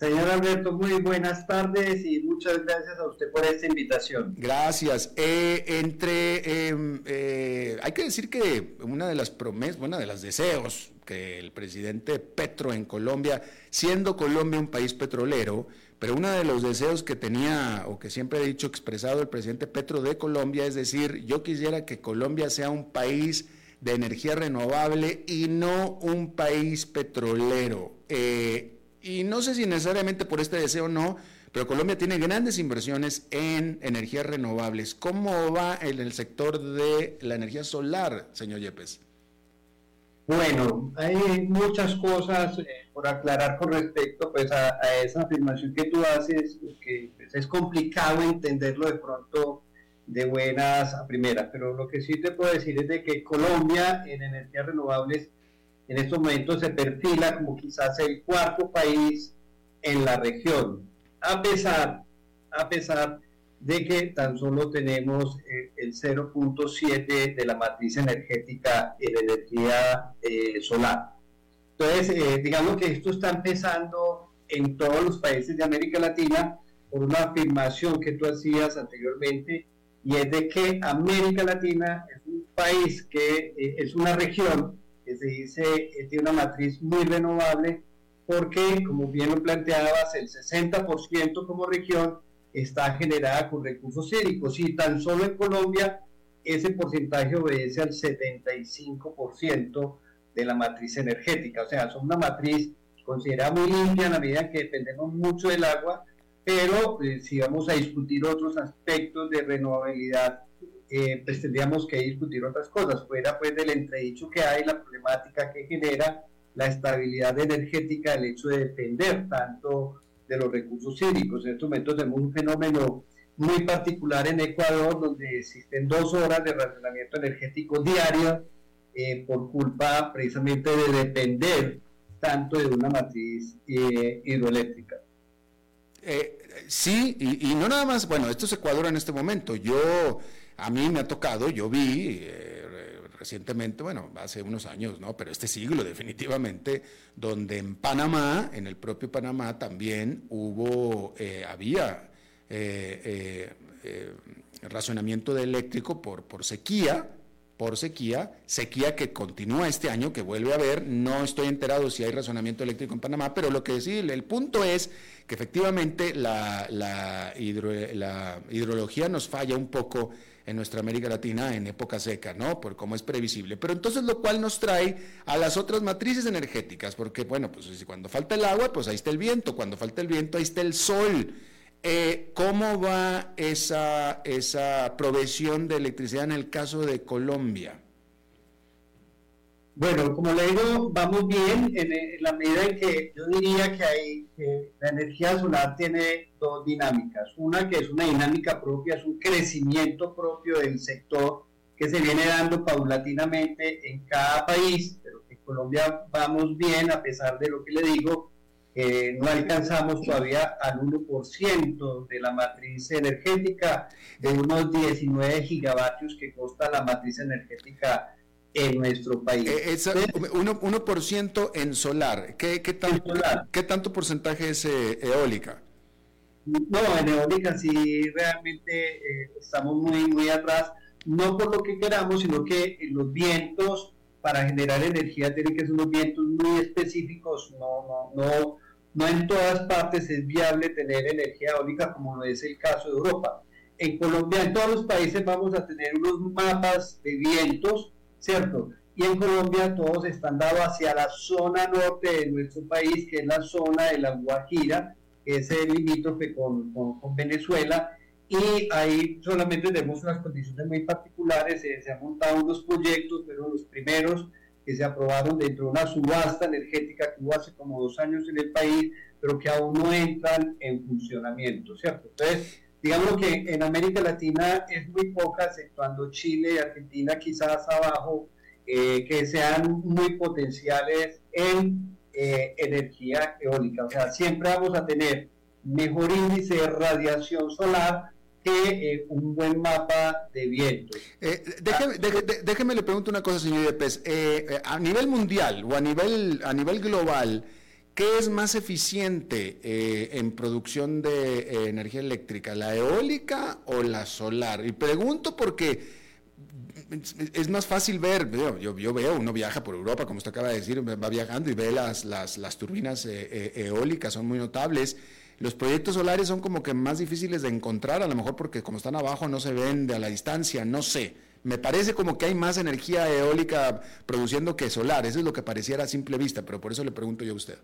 Señor Alberto, muy buenas tardes y muchas gracias a usted por esta invitación. Gracias. Eh, entre, em, eh, hay que decir que una de las promesas, una de los deseos que el presidente Petro en Colombia, siendo Colombia un país petrolero, pero uno de los deseos que tenía o que siempre ha dicho expresado el presidente Petro de Colombia es decir, yo quisiera que Colombia sea un país de energía renovable y no un país petrolero. Eh, y no sé si necesariamente por este deseo o no, pero Colombia tiene grandes inversiones en energías renovables. ¿Cómo va en el sector de la energía solar, señor Yepes? Bueno, hay muchas cosas eh, por aclarar con respecto pues, a, esa afirmación que tú haces, que pues, es complicado entenderlo de pronto de buenas a primeras, pero lo que sí te puedo decir es de que Colombia en energías renovables en estos momentos se perfila como quizás el cuarto país en la región, a pesar, a pesar de que tan solo tenemos eh, el 0.7 de la matriz energética en energía eh, solar. Entonces, eh, digamos que esto está empezando en todos los países de América Latina por una afirmación que tú hacías anteriormente, y es de que América Latina es un país que es una región se dice eh, tiene una matriz muy renovable porque, como bien lo planteabas, el 60% como región está generada con recursos hídricos y tan solo en Colombia ese porcentaje obedece al 75% de la matriz energética, o sea, son una matriz considerada muy limpia en la medida que dependemos mucho del agua, pero eh, si vamos a discutir otros aspectos de renovabilidad eh, pues tendríamos que discutir otras cosas, fuera pues del entredicho que hay, la problemática que genera la estabilidad energética, el hecho de depender tanto de los recursos hídricos. En estos momentos tenemos un fenómeno muy particular en Ecuador, donde existen dos horas de racionamiento energético diario eh, por culpa precisamente de depender tanto de una matriz eh, hidroeléctrica. sí, y, y, no nada más, bueno, esto es Ecuador en este momento. Yo a mí me ha tocado, yo vi eh, recientemente, bueno, hace unos años, ¿no? Pero este siglo definitivamente, donde en Panamá, en el propio Panamá también hubo, eh, había eh, racionamiento de eléctrico por sequía, por sequía, sequía que continúa este año, que vuelve a haber, no estoy enterado si hay razonamiento eléctrico en Panamá, pero lo que sí, el punto es que efectivamente la, la, la hidrología nos falla un poco en nuestra América Latina en época seca, ¿no? Por cómo es previsible. Pero entonces lo cual nos trae a las otras matrices energéticas, porque bueno, pues cuando falta el agua, pues ahí está el viento, cuando falta el viento, ahí está el sol. Eh, ¿Cómo va esa, esa provisión de electricidad en el caso de Colombia? Bueno, como le digo, vamos bien en, la medida en que yo diría que hay la energía solar tiene dos dinámicas. Una que es una dinámica propia, es un crecimiento propio del sector que se viene dando paulatinamente en cada país, pero en Colombia vamos bien a pesar de lo que le digo, no alcanzamos todavía al 1% de la matriz energética de unos 19 gigavatios que consta la matriz energética en nuestro país. Eh, es 1%, en solar. ¿Qué, qué, tanto, ¿Qué tanto porcentaje es eh, eólica? No, en eólica sí realmente eh, estamos muy, muy atrás, no por lo que queramos, sino que los vientos para generar energía tienen que ser unos vientos muy específicos, no, no, no, no en todas partes es viable tener energía eólica como lo es el caso de Europa. En Colombia, en todos los países vamos a tener unos mapas de vientos ¿cierto? Y en Colombia todos están dados hacia la zona norte de nuestro país, que es la zona de la Guajira, que es el limítrofe con, con, Venezuela, y ahí solamente tenemos unas condiciones muy particulares, se han montado unos proyectos, pero los primeros que se aprobaron dentro de una subasta energética que hubo hace como dos años en el país, pero que aún no entran en funcionamiento, ¿cierto? Entonces, digamos que en América Latina es muy poca, exceptuando Chile y Argentina quizás abajo, eh, que sean muy potenciales en eh, energía eólica. O sea, siempre vamos a tener mejor índice de radiación solar que eh, un buen mapa de viento. déjeme, déjeme, le pregunto una cosa, señor Yepes. a nivel mundial o a nivel, a nivel global, ¿Qué es más eficiente eh, en producción de eh, energía eléctrica, la eólica o la solar? Y pregunto porque es más fácil ver, yo, yo, veo, uno viaja por Europa, como usted acaba de decir, va viajando y ve las, las, las turbinas eh, eólicas, son muy notables. Los proyectos solares son como que más difíciles de encontrar, a lo mejor porque como están abajo no se ven de a la distancia, no sé. Me parece como que hay más energía eólica produciendo que solar, eso es lo que pareciera a simple vista, pero por eso le pregunto yo a usted.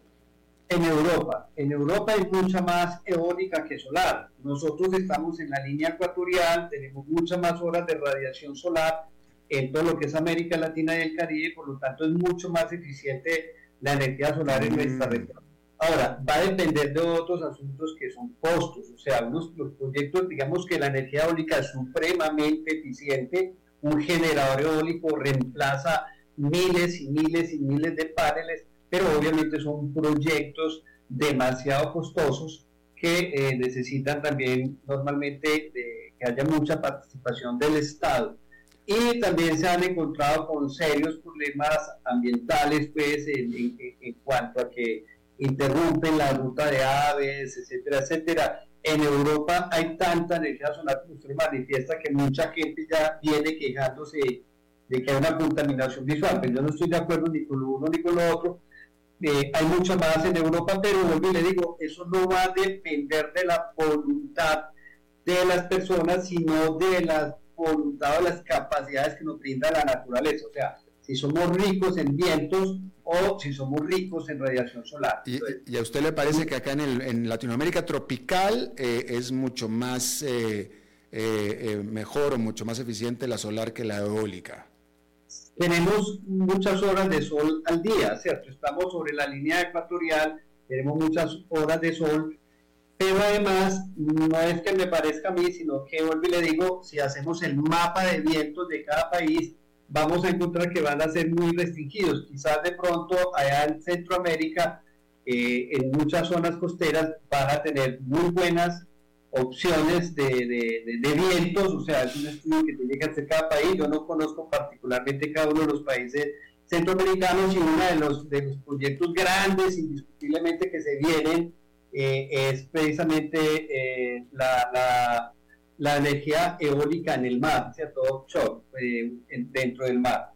En Europa, en Europa hay mucha más eólica que solar. Nosotros estamos en la línea ecuatorial, tenemos muchas más horas de radiación solar en todo lo que es América Latina y el Caribe, por lo tanto es mucho más eficiente la energía solar en nuestra mm. región. Ahora, va a depender de otros asuntos que son costos, o sea, unos, los proyectos, digamos que la energía eólica es supremamente eficiente, un generador eólico reemplaza miles y miles y miles de paneles, pero obviamente son proyectos demasiado costosos que eh, necesitan también normalmente de, que haya mucha participación del Estado. Y también se han encontrado con serios problemas ambientales, pues, en, en, cuanto a que interrumpen la ruta de aves, etcétera, etcétera. En Europa hay tanta energía solar que usted manifiesta que mucha gente ya viene quejándose de que hay una contaminación visual, pero yo no estoy de acuerdo ni con lo uno ni con lo otro, eh, hay mucho más en Europa, pero vuelvo y le digo, eso no va a depender de la voluntad de las personas, sino de la voluntad o las capacidades que nos brinda la naturaleza. O sea, si somos ricos en vientos o si somos ricos en radiación solar. ¿Y, a usted le parece que acá en, el, en Latinoamérica tropical eh, es mucho más eh, mejor o mucho más eficiente la solar que la eólica? tenemos muchas horas de sol al día, ¿cierto? Estamos sobre la línea ecuatorial, tenemos muchas horas de sol, pero además no es que me parezca a mí, sino que vuelvo y le digo, si hacemos el mapa de vientos de cada país, vamos a encontrar que van a ser muy restringidos. Quizás de pronto allá en Centroamérica, eh, en muchas zonas costeras, van a tener muy buenas opciones de, de, vientos, o sea, es un estudio que tiene que hacer cada país. Yo no conozco particularmente cada uno de los países centroamericanos y uno de los, de los proyectos grandes, indiscutiblemente, que se vienen eh, es precisamente eh, la, la, la, energía eólica en el mar, ¿cierto? Offshore, eh, dentro del mar.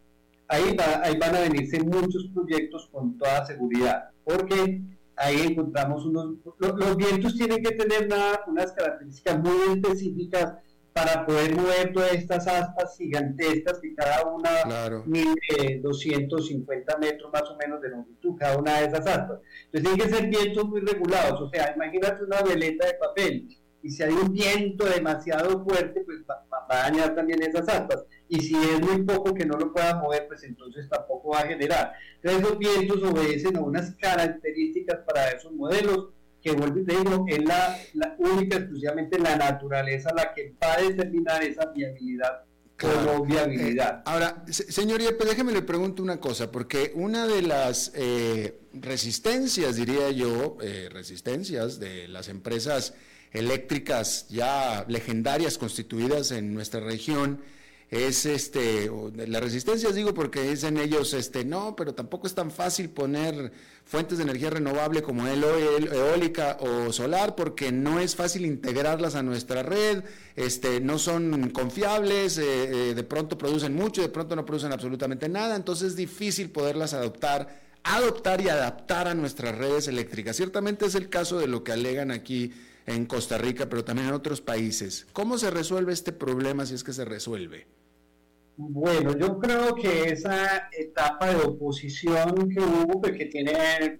Ahí, va, ahí van a venirse muchos proyectos con toda seguridad, porque ahí encontramos unos, los, vientos tienen que tener unas características muy específicas para poder mover todas estas aspas gigantescas que cada una mide 250 metros más o menos de longitud, cada una de esas aspas. Entonces tienen que ser vientos muy regulados, o sea, imagínate una veleta de papel y si hay un viento demasiado fuerte, pues va, a dañar también esas aspas. y si es muy poco que no lo pueda mover, pues entonces tampoco va a generar. Entonces los vientos obedecen a unas características para esos modelos que vuelvo y te digo, es la, única, exclusivamente la naturaleza la que va a determinar esa viabilidad o no viabilidad. Eh, ahora, señor Yepes, déjeme le pregunto una cosa, porque una de las eh, resistencias, diría yo, eh, resistencias de las empresas eléctricas ya legendarias constituidas en nuestra región, es este, la resistencia digo porque dicen ellos, este, no, pero tampoco es tan fácil poner fuentes de energía renovable como el eólica o solar porque no es fácil integrarlas a nuestra red, este, no son confiables, eh, eh, de pronto producen mucho, de pronto no producen absolutamente nada, entonces es difícil poderlas adoptar, adoptar y adaptar a nuestras redes eléctricas. Ciertamente es el caso de lo que alegan aquí en Costa Rica, pero también en otros países. ¿Cómo se resuelve este problema si es que se resuelve? Bueno, yo creo que esa etapa de oposición que hubo, pues que tiene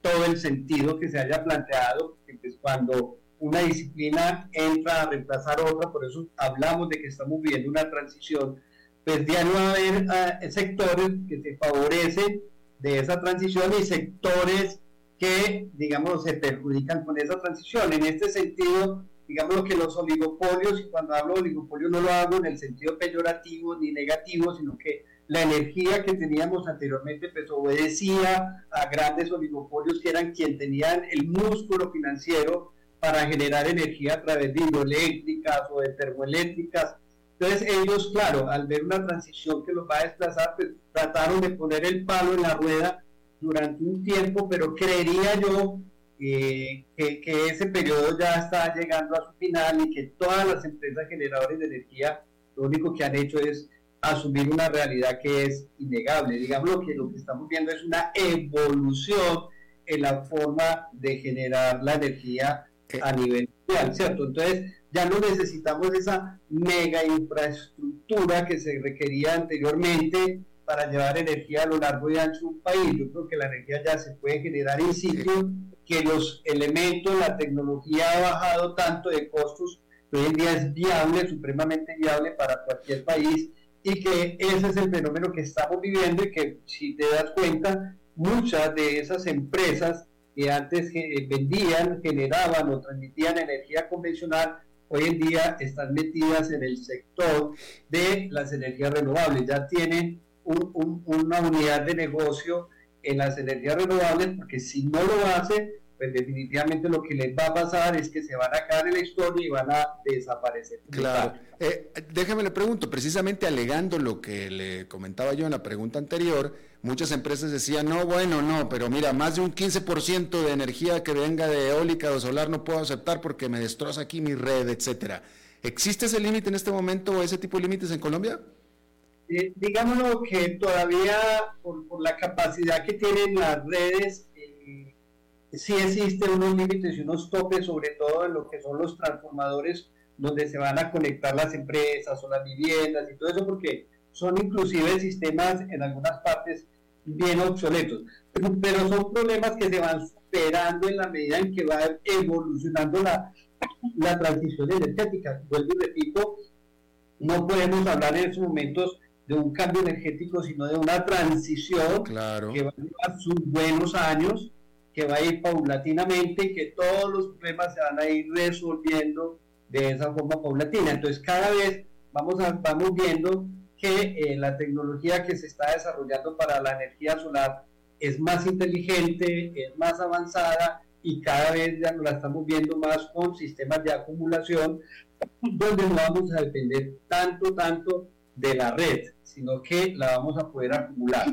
todo el sentido que se haya planteado, pues cuando una disciplina entra a reemplazar otra, por eso hablamos de que estamos viviendo una transición, pues ya no va a haber uh, sectores que se favorecen de esa transición y sectores que, digamos, se perjudican con esa transición. En este sentido, digamos que los oligopolios, y cuando hablo de oligopolio no lo hago en el sentido peyorativo ni negativo, sino que la energía que teníamos anteriormente pues obedecía a grandes oligopolios que eran quienes tenían el músculo financiero para generar energía a través de hidroeléctricas o de termoeléctricas. Entonces ellos, claro, al ver una transición que los va a desplazar, pues trataron de poner el palo en la rueda durante un tiempo, pero creería yo que, ese periodo ya está llegando a su final y que todas las empresas generadoras de energía lo único que han hecho es asumir una realidad que es innegable. Digamos que lo que estamos viendo es una evolución en la forma de generar la energía a nivel mundial, ¿cierto? Entonces ya no necesitamos esa mega infraestructura que se requería anteriormente para llevar energía a lo largo y ancho de un país. Yo creo que la energía ya se puede generar en sitio que los elementos, la tecnología ha bajado tanto de costos, que hoy en día es viable, supremamente viable para cualquier país, y que ese es el fenómeno que estamos viviendo y que si te das cuenta, muchas de esas empresas que antes eh, vendían, generaban o transmitían energía convencional, hoy en día están metidas en el sector de las energías renovables, ya tienen una unidad de negocio en las energías renovables, porque si no lo hace, pues definitivamente lo que les va a pasar es que se van a caer en la historia y van a desaparecer. Claro. Eh, déjame le pregunto, precisamente alegando lo que le comentaba yo en la pregunta anterior, muchas empresas decían, no, bueno, no, pero mira, más de un 15% de energía que venga de eólica o solar no puedo aceptar porque me destroza aquí mi red, etcétera. ¿Existe ese límite en este momento o ese tipo de límites en Colombia? Eh, digámoslo que todavía por, la capacidad que tienen las redes, eh, sí existen unos límites y unos topes, sobre todo en lo que son los transformadores, donde se van a conectar las empresas o las viviendas y todo eso, porque son inclusive sistemas en algunas partes bien obsoletos. Pero, son problemas que se van superando en la medida en que va evolucionando la, la transición energética. Vuelvo y repito, no podemos hablar en estos momentos de un cambio energético, sino de una transición que va a llevar sus buenos años, que va a ir paulatinamente que todos los problemas se van a ir resolviendo de esa forma paulatina. Entonces, cada vez vamos, a, vamos viendo que eh, la tecnología que se está desarrollando para la energía solar es más inteligente, es más avanzada y cada vez ya nos la estamos viendo más con sistemas de acumulación, donde no vamos a depender tanto, tanto de la red, sino que la vamos a poder acumular.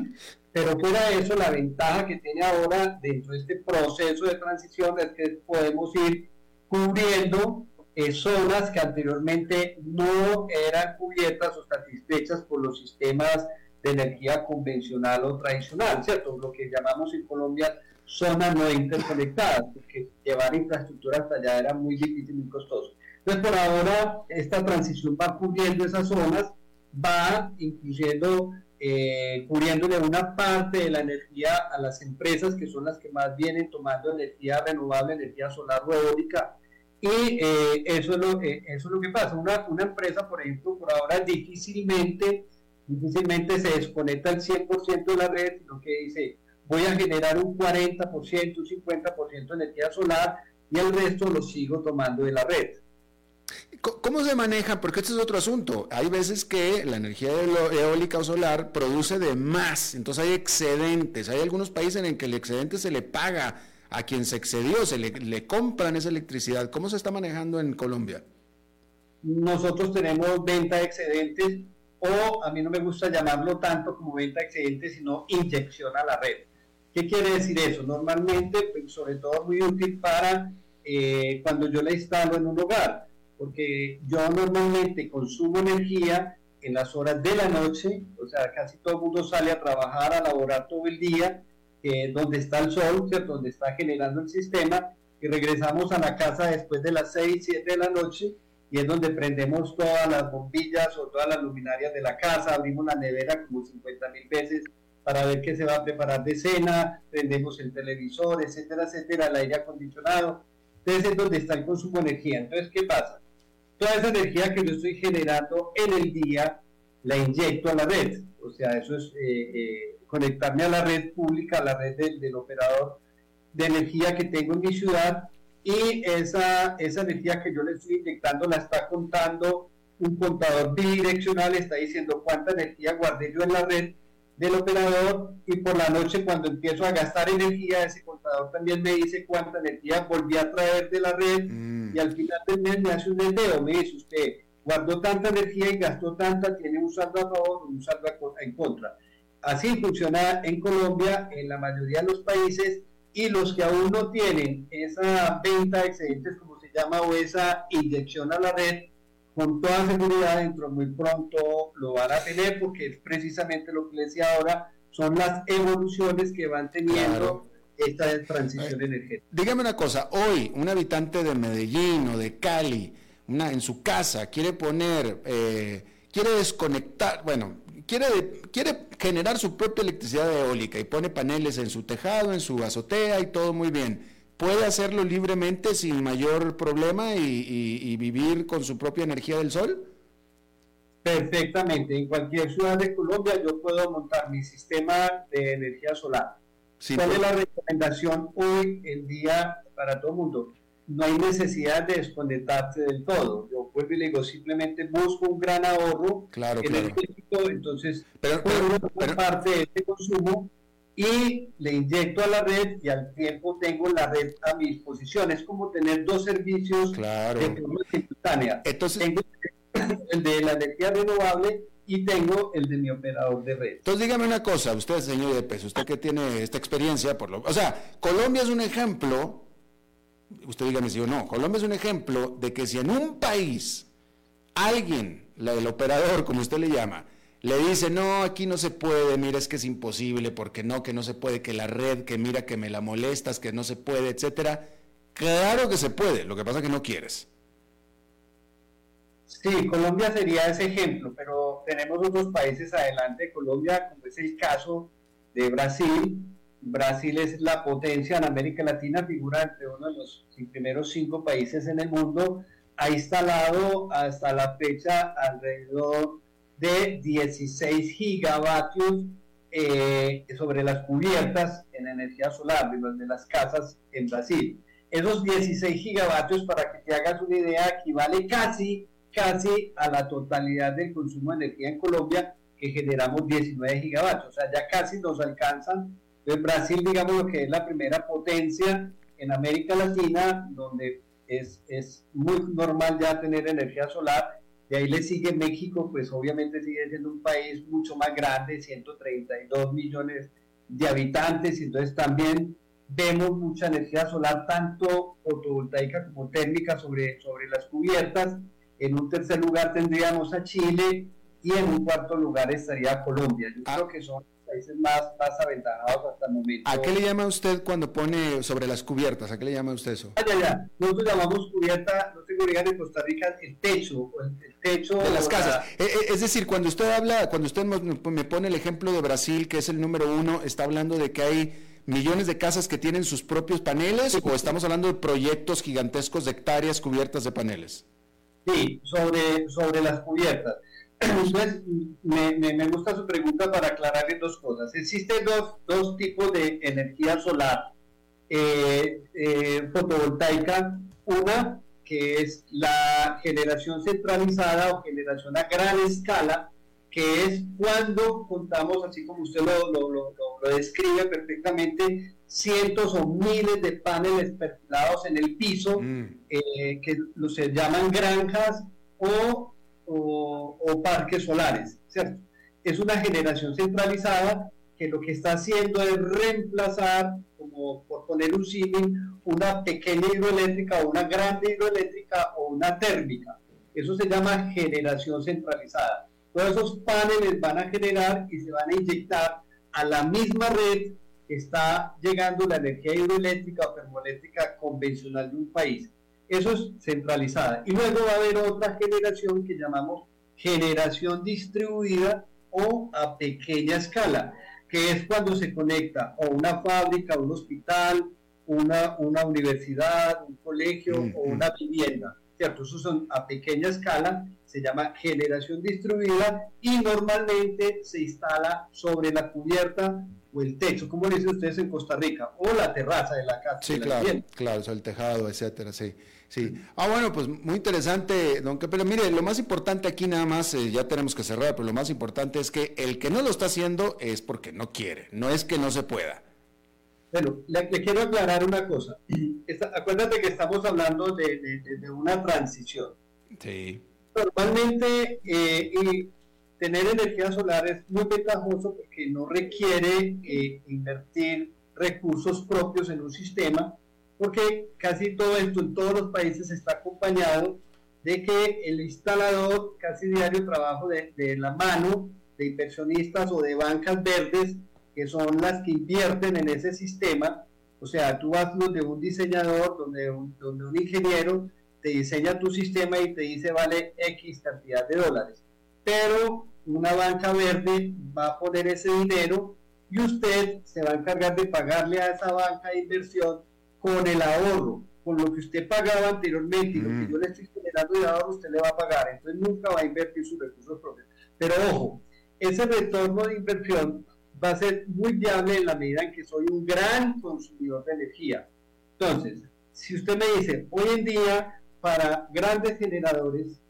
Pero fuera de eso, la ventaja que tiene ahora dentro de este proceso de transición es que podemos ir cubriendo eh, zonas que anteriormente no eran cubiertas o satisfechas por los sistemas de energía convencional o tradicional, ¿cierto? Lo que llamamos en Colombia zonas no interconectadas, porque llevar infraestructura hasta allá era muy difícil muy costoso. Entonces, por ahora, esta transición va cubriendo esas zonas va incluyendo, eh, cubriéndole una parte de la energía a las empresas que son las que más vienen tomando energía renovable, energía solar eólica, Y eh, eso, es lo, eh, eso es lo que pasa. Una, una empresa, por ejemplo, por ahora difícilmente, difícilmente se desconecta al 100% de la red, sino que dice, voy a generar un 40%, un 50% de energía solar y el resto lo sigo tomando de la red. ¿Cómo se maneja? Porque este es otro asunto. Hay veces que la energía eólica o solar produce de más, entonces hay excedentes. Hay algunos países en que el excedente se le paga a quien se excedió, se le, compran esa electricidad. ¿Cómo se está manejando en Colombia? Nosotros tenemos venta de excedentes o a mí no me gusta llamarlo tanto como venta de excedentes, sino inyección a la red. ¿Qué quiere decir eso? Normalmente, pues, sobre todo muy útil para eh, cuando yo la instalo en un hogar porque yo normalmente consumo energía en las horas de la noche, o sea, casi todo el mundo sale a trabajar, a laborar todo el día, donde está el sol, donde está generando el sistema, y regresamos a la casa después de las 6, 7 de la noche, y es donde prendemos todas las bombillas o todas las luminarias de la casa, abrimos la nevera como 50 mil veces para ver qué se va a preparar de cena, prendemos el televisor, etcétera, etcétera, el aire acondicionado. Entonces es donde está el consumo de energía. Entonces, ¿qué pasa? Toda esa energía que yo estoy generando en el día la inyecto a la red. O sea, eso es eh, eh, conectarme a la red pública, a la red del, operador de energía que tengo en mi ciudad y esa, esa energía que yo le estoy inyectando la está contando un contador bidireccional, está diciendo cuánta energía guardé yo en la red del operador y por la noche cuando empiezo a gastar energía, ese contador también me dice cuánta energía volví a traer de la red mm. y al final del mes me hace un desdeo, me dice usted, guardó tanta energía y gastó tanta, tiene un saldo a favor o un saldo en contra. Así funciona en Colombia, en la mayoría de los países y los que aún no tienen esa venta de excedentes, como se llama, o esa inyección a la red, con toda seguridad dentro muy pronto lo van a tener porque es precisamente lo que les decía ahora, son las evoluciones que van teniendo esta transición eh, energética. Dígame una cosa, hoy un habitante de Medellín o de Cali, una, en su casa, quiere poner, eh, quiere desconectar, bueno, quiere, quiere generar su propia electricidad eólica y pone paneles en su tejado, en su azotea y todo muy bien puede hacerlo libremente sin mayor problema y, vivir con su propia energía del sol? Perfectamente. En cualquier ciudad de Colombia yo puedo montar mi sistema de energía solar. ¿Cuál es la recomendación hoy en día para todo el mundo? No hay necesidad de desconectarse del todo. Yo vuelvo y le digo, simplemente busco un gran ahorro claro, energético, entonces pero, pero, parte de este consumo y le inyecto a la red y al tiempo tengo la red a mi disposición. Es como tener dos servicios de forma simultánea. Entonces, tengo el de la energía renovable y tengo el de mi operador de red. Entonces dígame una cosa, usted señor de peso, usted que tiene esta experiencia, por lo, o sea, Colombia es un ejemplo, usted dígame si o no, Colombia es un ejemplo de que si en un país alguien, la, el operador, como usted le llama, le dice, no, aquí no se puede, mira, es que es imposible, porque no, que no se puede, que la red, que mira, que me la molestas, que no se puede, etcétera. Claro que se puede, lo que pasa es que no quieres. Sí, Colombia sería ese ejemplo, pero tenemos otros países adelante de Colombia, como es el caso de Brasil. Brasil es la potencia en América Latina, figura entre uno de los primeros cinco países en el mundo. Ha instalado hasta la fecha alrededor de 16 gigavatios eh, sobre las cubiertas en energía solar de, las casas en Brasil. Esos 16 gigavatios, para que te hagas una idea, equivale casi, casi a la totalidad del consumo de energía en Colombia, que generamos 19 gigavatios. O sea, ya casi nos alcanzan. Entonces, Brasil, digamos, lo que es la primera potencia en América Latina, donde es, es muy normal ya tener energía solar de ahí le sigue México, pues obviamente sigue siendo un país mucho más grande, 132 millones de habitantes, entonces también vemos mucha energía solar, tanto fotovoltaica como térmica sobre, sobre las cubiertas. En un tercer lugar tendríamos a Chile y en un cuarto lugar estaría Colombia. Yo ah. creo que son países más, más aventajados hasta el momento. ¿A qué le llama usted cuando pone sobre las cubiertas? ¿A qué le llama usted eso? Ah, ya, ya. Nosotros llamamos cubierta, idea en Costa Rica, el techo, el, techo de las casas. Eh, eh, es decir, cuando usted habla, cuando usted me pone el ejemplo de Brasil, que es el número uno, está hablando de que hay millones de casas que tienen sus propios paneles o estamos hablando de proyectos gigantescos de hectáreas cubiertas de paneles? Sí, sobre, sobre las cubiertas. (clears throat) Entonces, me, me, gusta su pregunta para aclararle dos cosas. Existen dos, dos tipos de energía solar eh, eh, fotovoltaica. Una que es la generación centralizada o generación a gran escala, que es cuando contamos, así como usted lo, lo, lo, lo describe perfectamente, cientos o miles de paneles perfilados en el piso, mm. eh, que se llaman granjas o, o, parques solares, ¿cierto? Es una generación centralizada que lo que está haciendo es reemplazar, como por poner un símil, una pequeña hidroeléctrica o una grande hidroeléctrica o una térmica. Eso se llama generación centralizada. Todos esos paneles van a generar y se van a inyectar a la misma red está llegando la energía hidroeléctrica o termoeléctrica convencional de un país. Eso es centralizada. Y luego va a haber otra generación que llamamos generación distribuida o a pequeña escala, que es cuando se conecta a una fábrica, un hospital, una, una universidad, un colegio o una vivienda. ¿Cierto? Eso son a pequeña escala, se llama generación distribuida y normalmente se instala sobre la cubierta o el techo, como dicen ustedes en Costa Rica, o la terraza de la casa. Sí, claro, claro, o el tejado, etcétera, sí. Sí. Ah, bueno, pues muy interesante, don Pero mire, lo más importante aquí nada más, eh, ya tenemos que cerrar, pero lo más importante es que el que no lo está haciendo es porque no quiere, no es que no se pueda. Bueno, le, quiero aclarar una cosa. (clears throat) acuérdate que estamos hablando de, una transición. Sí. Normalmente, eh, y tener energía solar es muy ventajoso porque no requiere eh, invertir recursos propios en un sistema, porque casi todo esto en todos los países está acompañado de que el instalador casi diario trabajo de, la mano de inversionistas o de bancas verdes, que son las que invierten en ese sistema. O sea, tú vas donde un diseñador, donde donde un ingeniero, te diseña tu sistema y te dice vale X cantidad de dólares pero una banca verde va a poner ese dinero y usted se va a encargar de pagarle a esa banca de inversión con el ahorro, con lo que usted pagaba anteriormente y lo que mm. yo le estoy generando de ahorro, usted le va a pagar. Entonces nunca va a invertir sus recursos propios. Pero ojo, ese retorno de inversión va a ser muy viable en la medida en que soy un gran consumidor de energía. Entonces, si usted me dice, hoy en día, para grandes generadores,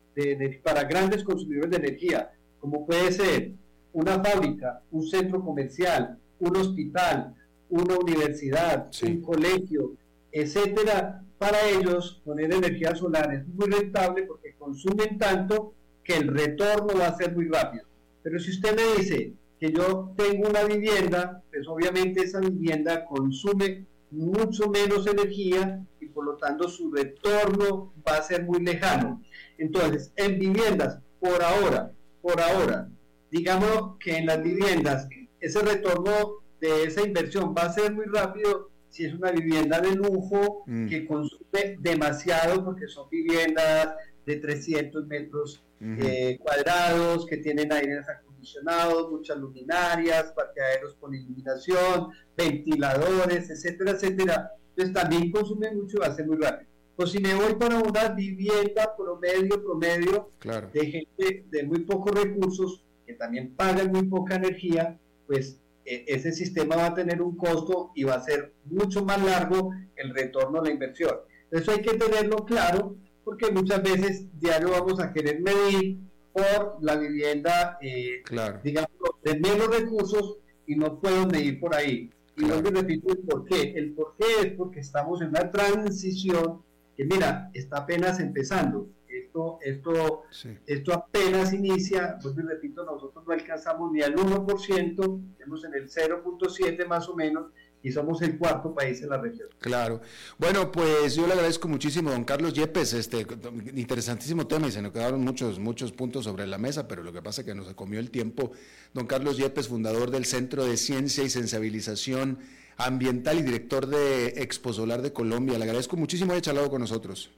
para grandes consumidores de energía, como puede ser una fábrica, un centro comercial, un hospital, una universidad, un colegio, etcétera, para ellos poner energía solar es muy rentable porque consumen tanto que el retorno va a ser muy rápido. Pero si usted me dice que yo tengo una vivienda, pues obviamente esa vivienda consume mucho menos energía y por lo tanto su retorno va a ser muy lejano. Entonces, en viviendas, por ahora, por ahora, digamos que en las viviendas ese retorno de esa inversión va a ser muy rápido si es una vivienda de lujo mm. que consume demasiado porque son viviendas de 300 metros eh, cuadrados que tienen aires acondicionados, muchas luminarias, parqueaderos con iluminación, ventiladores, etcétera, etcétera. Entonces también consume mucho y va a ser muy rápido. Pues si me voy para una vivienda promedio, promedio, de gente de muy pocos recursos, que también pagan muy poca energía, pues ese sistema va a tener un costo y va a ser mucho más largo el retorno a la inversión. Eso hay que tenerlo claro porque muchas veces diario vamos a querer medir por la vivienda, eh, digamos, de menos recursos y no puedo medir por ahí. Y no me repito el por qué. El por qué es porque estamos en una transición que mira, está apenas empezando. Esto, esto, esto apenas inicia, pues repito, nosotros no alcanzamos ni al 1%, estamos en el 0.7 más o menos, y somos el cuarto país en la región. Claro. Bueno, pues yo le agradezco muchísimo, don Carlos Yepes, este interesantísimo tema y se nos quedaron muchos, muchos puntos sobre la mesa, pero lo que pasa es que nos comió el tiempo. Don Carlos Yepes, fundador del Centro de Ciencia y Sensibilización ambiental y director de Expo Solar de Colombia. Le agradezco muchísimo haber charlado con nosotros.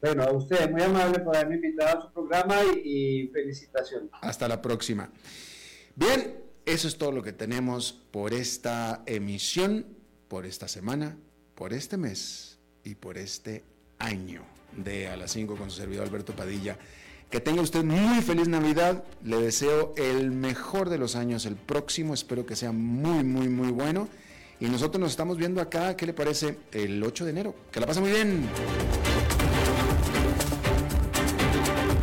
Bueno, a usted, muy amable por haberme invitado a su programa y, y felicitaciones. Hasta la próxima. Bien, eso es todo lo que tenemos por esta emisión por esta semana, por este mes y por este año de A las 5 con su servidor Alberto Padilla. Que tenga usted muy feliz Navidad. Le deseo el mejor de los años, el próximo. Espero que sea muy, muy, muy bueno. Y nosotros nos estamos viendo acá, ¿qué le parece? El 8 de enero. Que la pase muy bien.